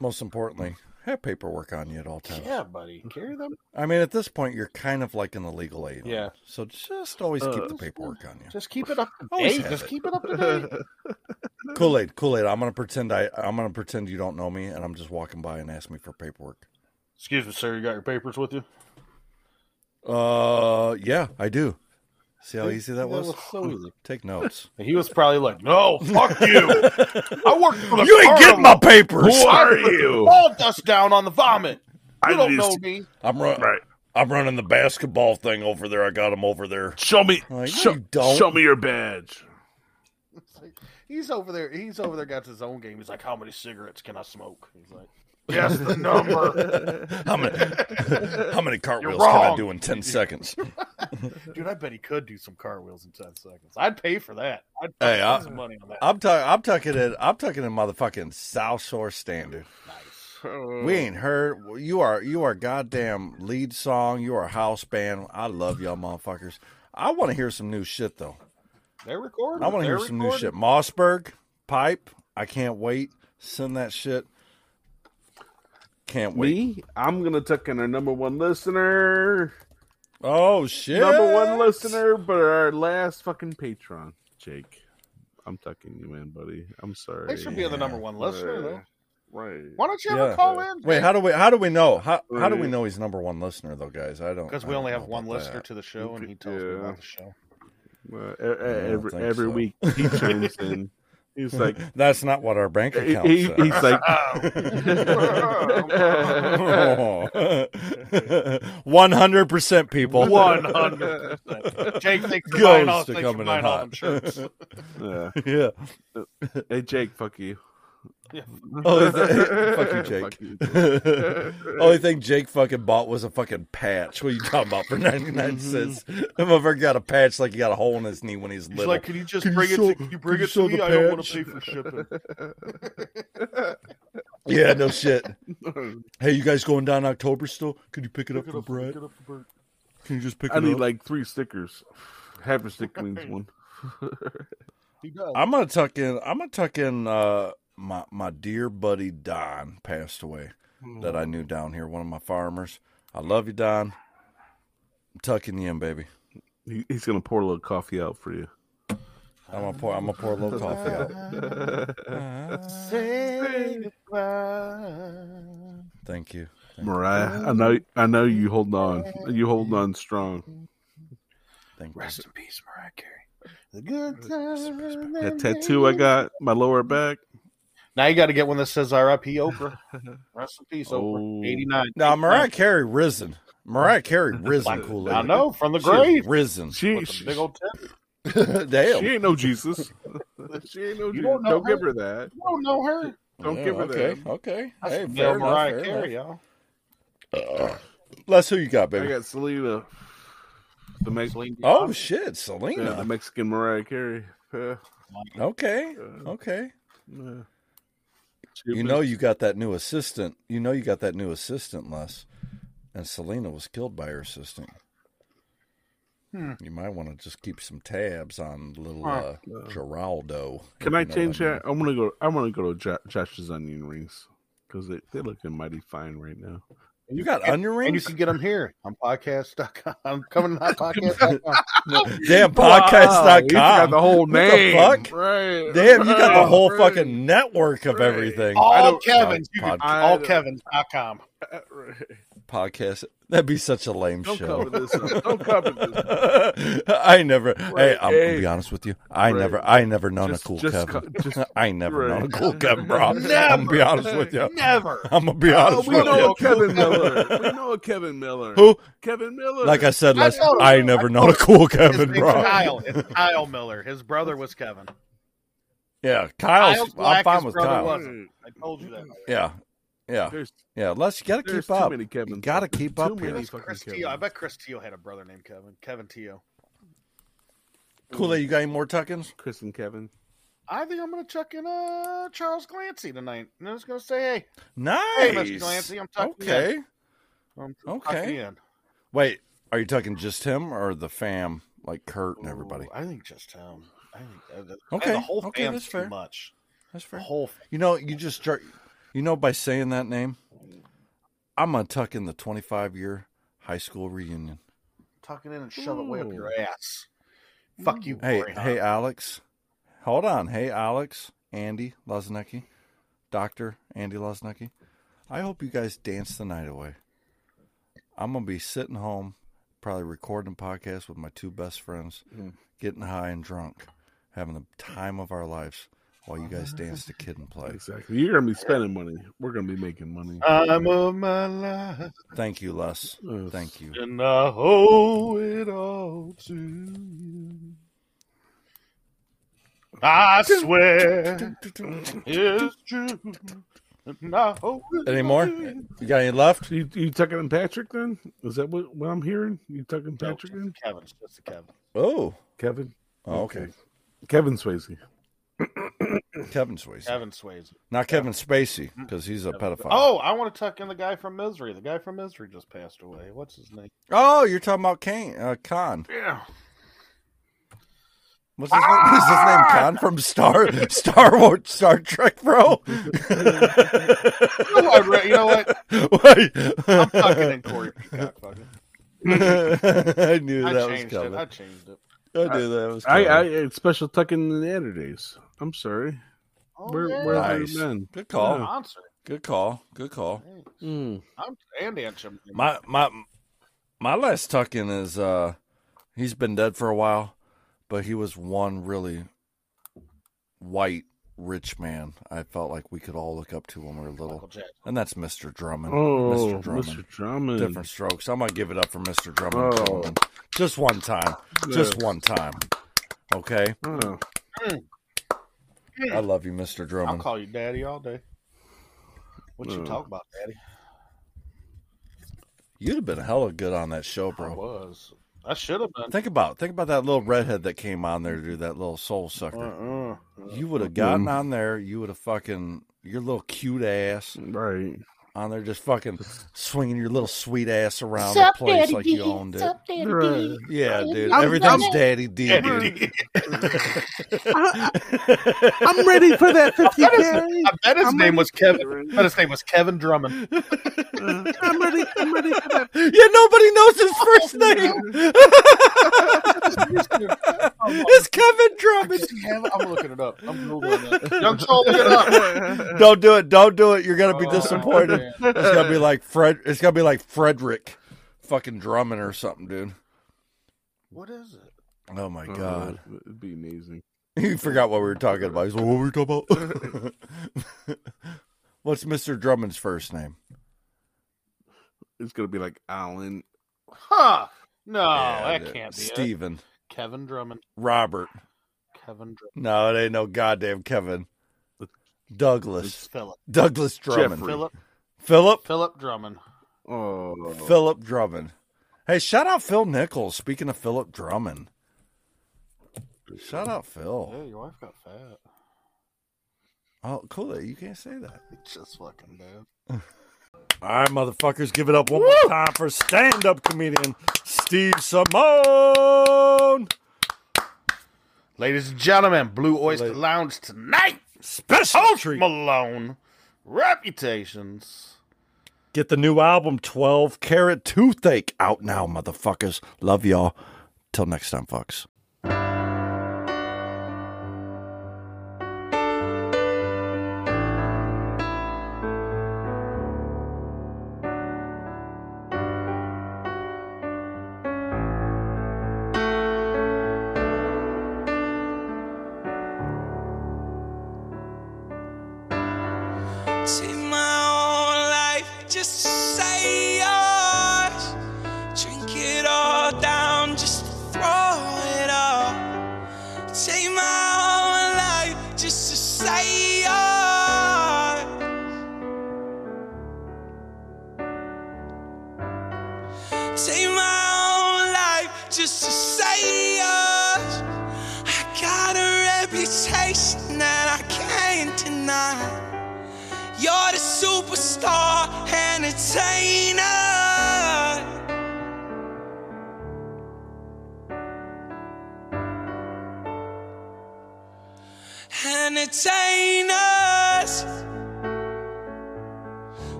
most importantly, have paperwork on you at all times. Yeah, buddy, carry them. I mean, at this point, you're kind of like an illegal alien. Yeah. So just always keep Uh, the paperwork on you. Just keep it up to Always date. have Just it. keep it up to date. Kool Aid, Kool Aid. I'm gonna pretend I. I'm gonna pretend you don't know me, and I'm just walking by and ask me for paperwork. Excuse me, sir. You got your papers with you? Uh, yeah, I do. See how easy that That was? was so easy. Take notes. He was probably like, "No, fuck you. I work for the you ain't getting my papers. Who are you? All dust down on the vomit. You I don't just- know me. I'm running. Right. I'm running the basketball thing over there. I got him over there. Show me. Like, no, show, you don't. show me your badge. He's over there. He's over there. Got his own game. He's like, "How many cigarettes can I smoke?" He's like, "Guess the number." How many? how many cartwheels can I do in ten seconds? Dude, I bet he could do some cartwheels in ten seconds. I'd pay for that. I'd pay Hey, I- some money on that. I'm talking. I'm talking it. I'm talking in motherfucking South Shore standard. We ain't heard. You are. You are goddamn lead song. You are house band. I love y'all motherfuckers. I want to hear some new shit though. They're recording. I want to hear some new shit. Mossberg pipe. I can't wait. Send that shit. Can't wait. Me? I'm gonna tuck in our number one listener. Oh shit. Number one listener, but our last fucking patron, Jake. I'm tucking you in, buddy. I'm sorry. They should be the number one listener, though. Right. Why don't you ever Yeah. call in? Wait, how do we? How do we know? How how do we know he's number one listener though, guys? I don't Because we only have one listener that. to the show, and he tells me about the show. I don't every every so. week he chimes in. He's like, That's not what our bank he, account he- says. he's like, One hundred percent, people. One hundred percent. Jake thinks you're Goes buying all, to thinks you're coming in buying all hot. them shirts. yeah. yeah. Hey Jake, fuck you. Oh, is that- fuck you, Jake. Fuck you, Only thing Jake fucking bought was a fucking patch. What are you talking about for ninety nine cents? That motherfucker got a patch like he got a hole in his knee when he's He's little. like, "Can you just Can you bring show- it? To, can you bring can it show to me? I don't want to pay for shipping." yeah, no shit. Hey, you guys going down October still? Could you pick it up for Brett? Can you just pick up? I need up? like three stickers. Half a sticker means one. He does. I'm gonna tuck in. I'm gonna tuck in. Uh, my my dear buddy Don passed away. That I mm. knew down here. One of my farmers. I love you, Don. I'm tucking you in, baby. He, he's gonna pour a little coffee out for you. I'm gonna pour. I'm gonna pour a little coffee out. Say goodbye. Thank you. Mariah, I know, I know you hold on. You hold on strong. Thank you. Rest in peace, Mariah Carey. The good times. That tattoo I got, my lower back. Now you got to get one that says R.I.P. Oprah. Rest in peace, Oh. Oprah. Eighty nine. Now Mariah Carey risen. Mariah Carey risen. Kool Aid. I know from the She grave. risen. She, With the she, big old tit. Damn. she ain't no Jesus. she ain't no You Jesus. don't Don't, know give her? her that. You don't know her. Don't Yeah, give her okay. that. Okay. That's Hey, fair enough, Mariah fair Carey, enough. y'all. Uh, Les, who you got, baby. I got Selena. The Mex- Oh Dion. shit, yeah, the Mexican Mariah Carey. Yeah. Okay. Okay. Yeah. You know you got that new assistant. You know you got that new assistant, Les. And Selena was killed by her assistant. Hmm. You might want to just keep some tabs on little uh, Geraldo. Can I change that? I want to go. I want to go to Jo- Josh's onion rings because they they looking mighty fine right now. You got onion And you can get them here on podcast.com. I'm coming on podcast.com. Damn, Wow, you podcast.com. got the whole What the name. fuck? Right. Damn, you got the whole Right. fucking network of Right. everything. All Kevin's. You Pod- all don't- Kevin's.com. Right. Podcast. That'd be such a lame show. Don't show. cover this up. Don't cover this. I never. hey, I'm hey. gonna be honest with you. I Right. never. I never known Just- a cool just Kevin. co- just- I ain't never known a cool Kevin, bro. I'm gonna be honest with you. Never. I'm gonna be Oh, honest we with know you. a Kevin Miller. We know a Kevin Miller. Who? Kevin Miller. Like I said, I Les. I never I known a cool Kevin, name's bro. Kyle. It's Kyle Miller. His brother was Kevin. Yeah, Kyle's. Kyle's I'm fine with Kyle. wasn't. I told you that. Yeah, yeah, There's, yeah. Les, you gotta there's keep too up. many Kevins. You gotta keep Too up many here. Chris Teo. I bet Chris Teo had a brother named Kevin. Kevin Teo. Cool. You got any more tuckins? Chris and Kevin. I think I'm gonna chuck in uh Charles Glancy tonight. And I was gonna say, hey, Nice. Hey, Mr. Glancy, I'm tucking you okay. in. I'm Okay. tucking you in. Wait, are you talking just him or the fam, like Kurt and everybody? Ooh, I think just him. I think uh, the, Okay, the whole okay, fam's that's too fair. much. That's fair. The fair. whole You know, you just start. You know, by saying that name, I'm gonna tuck in the 25 year high school reunion. Tuck it in and shove it way up your ass. Fuck you, Hey, Corey, huh? hey, Alex. Hold on. Hey, Alex, Andy Loznicki, Doctor Andy Loznicki. I hope you guys dance the night away. I'm gonna be sitting home, probably recording a podcast with my two best friends, mm. getting high and drunk, having the time of our lives while you guys dance to Kid and Play. Exactly. You're gonna be spending money. We're gonna be making money. I'm of my life, Thank you, Les. Yes. Thank you. and I owe it all to you. I swear it's true. And I owe it Any more? You got any left? You, you tucking in Patrick then? Is that what, what I'm hearing? You tucking No, Patrick in? Kevin, it's just a Kevin. Oh, Kevin? oh okay. Kevin Swayze. Kevin Swayze. Kevin Swayze. Not Kevin Spacey, because he's a pedophile. Oh, I want to tuck in the guy from Misery. The guy from Misery just passed away. What's his name? Oh, you're talking about Kane, uh, Khan. Yeah. What's his name? Is his name Khan from Star Star Wars Star Trek, bro? You know what? You know what? Wait. I'm tucking in Corey Peacock. Fucking. I knew I that was coming. it. I changed it. I knew that was I, coming. I it's special tucking in the other days. I'm sorry. Oh, Where, yeah. where have Nice. you been? Good call. Yeah. Good call. Good call. Mm. I'm and Antrim. My my my last tucking is uh he's been dead for a while, but he was one really white rich man. I felt like we could all look up to when we were little. And that's Mr. Drummond. Oh, Mr. Drummond. Mr. Drummond. Diff'rent Strokes. I'm gonna give it up for Mr. Drummond. Oh. Coleman. Just one time. Just one time. Okay. Oh. I love you, Mr. Drummond. I'll call you Daddy all day. What you Oh. talk about, Daddy? You'd have been hella good on that show, bro. I was. I should have been. Think about think about that little redhead that came on there to do that little soul sucker. Uh-uh. You would have gotten on there. You would have fucking your little cute ass Right. On there, just fucking swinging your little sweet ass around the place like you owned it. Right. Yeah, dude. I'm- Everything's I'm- Daddy D. Daddy dude. I'm ready for that 50 I bet his. I bet his name ready. was Kevin. I bet his name was Kevin Drummond. Uh, I'm ready. I'm ready for that. Yeah, nobody knows his oh, first name. it's Kevin Drummond. Does have? I'm looking it up. I'm googling it. Young Troll, look it up. Don't do it. Don't do it. You're gonna be Oh, disappointed. Man. It's gonna be like Fred. It's gonna be like Frederick, fucking Drummond or something, dude. What is it? Oh my god. It'd be amazing. He forgot what we were talking about. He's like, what were we talking about? What's Mr. Drummond's first name? It's gonna be like Alan. Huh? No, Yeah, that dude. can't be it. Kevin Drummond. Robert. Kevin Drummond. No, it ain't no goddamn Kevin. Douglas. Philip. Douglas Drummond. Jeffrey. Philip. Philip. Philip Drummond. Oh, Philip Drummond. Hey, shout out Phil Nichols. Speaking of Philip Drummond. Shout out Phil. Yeah, your wife got fat. Oh, cool. You can't say that. Just fucking bad. All right, motherfuckers, give it up one more time for stand-up comedian Steve Simeone. Ladies and gentlemen, Blue Oyster Ladies- Lounge tonight. Special Post treat. Malone. Reputations. Get the new album 12 Carat Toothache out now, motherfuckers. Love y'all. Till next time, fucks.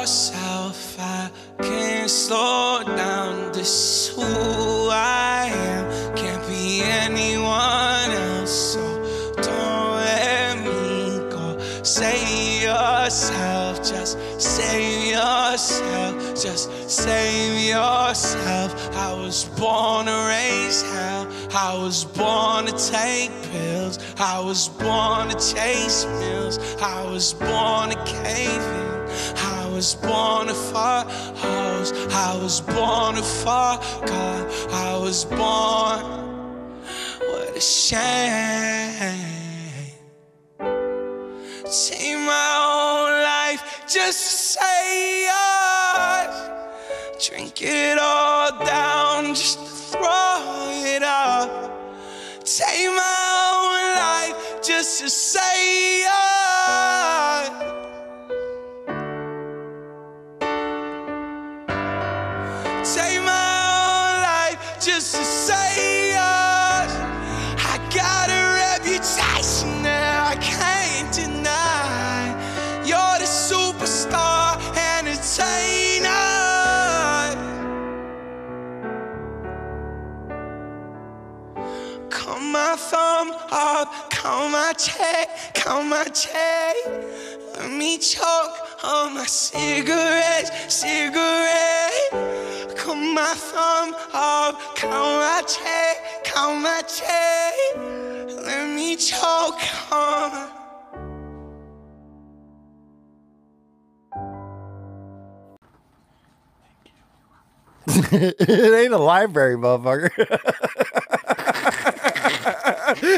Yourself, I can't slow down. This is who I am, can't be anyone else. So don't let me go. Save yourself, just save yourself, just save yourself. I was born to raise hell, I was born to take pills, I was born to chase meals, I was born to was born to fuck hoes. I was born to fuck God. I was born. What a shame. Take my whole life just to say yours. Drink it all count my check, count my check. Let me choke on my cigarette, cigarette. Count my thumb up, count my check, count my check. Let me choke on my it ain't a library, motherfucker.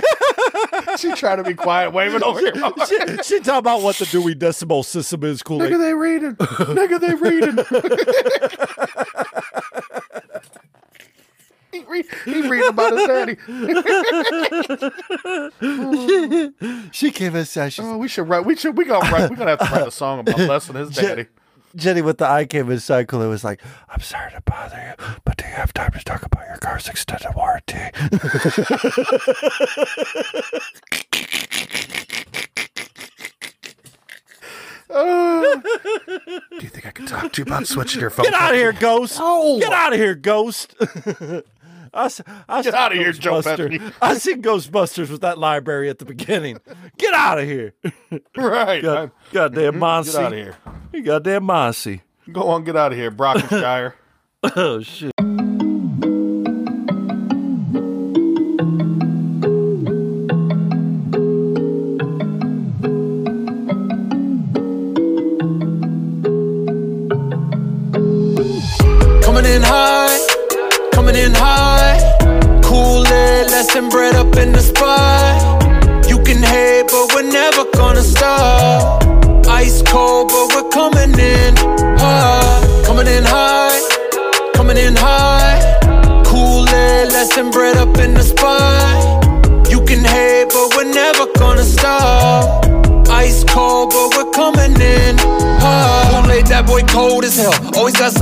she trying to be quiet, waving over here. she, she talking about what the Dewey Decimal System is. Cool. Nigga, they reading. Nigga, they reading. he, read, he reading about his daddy. she came inside. She Oh, we should write. We should. We gonna write. We gonna have to write a song about blessing his daddy. Jenni with the eye came inside. Cool. It was like, I'm sorry to bother you, but do you have time to talk about your car's extended warranty? Do you think I can talk to you about switching your phone? Get out of here, Ghost! Get out of here, Ghost! I, s- I Get seen outta here, Joe Pesci. I seen Ghostbusters with that library at the beginning. Get out of here! Right. God, goddamn Mossy! Get out of here. You goddamn Mossy! Go on. Get out of here, Brockenshire. Oh shit!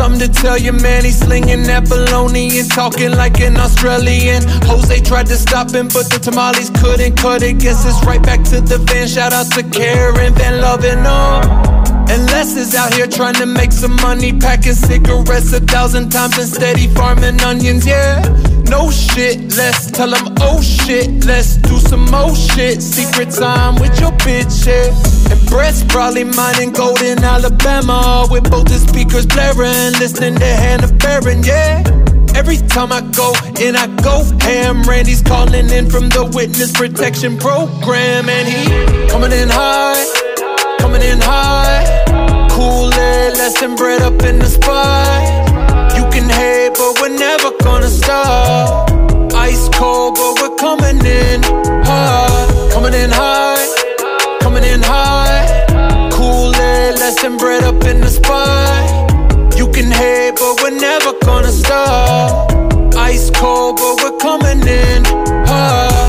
Something to tell you, man. He's slinging that baloney and talking like an Australian. Jose tried to stop him, but the tamales couldn't cut it. Guess it's right back to the van. Shout out to Karen Van Loving on. Uh. And Les is out here trying to make some money, packing cigarettes a thousand times and steady farming onions, yeah. No shit, let's tell them, oh shit, let's do some more shit. Secret time with your bitch, yeah. And Brett's probably mining gold in Alabama with both his speakers blaring, listening to Hannah Baron, yeah. Every time I go in, I go ham. Randy's calling in from the witness protection program, and he coming in high coming in hot cool it. less than bread up in the spot. You can hate, but we're never gonna stop. Ice cold, but we're coming in hot Coming in hot, coming in hot Cool it. less than bread up in the spot. You can hate, but we're never gonna stop. Ice cold, but we're coming in hot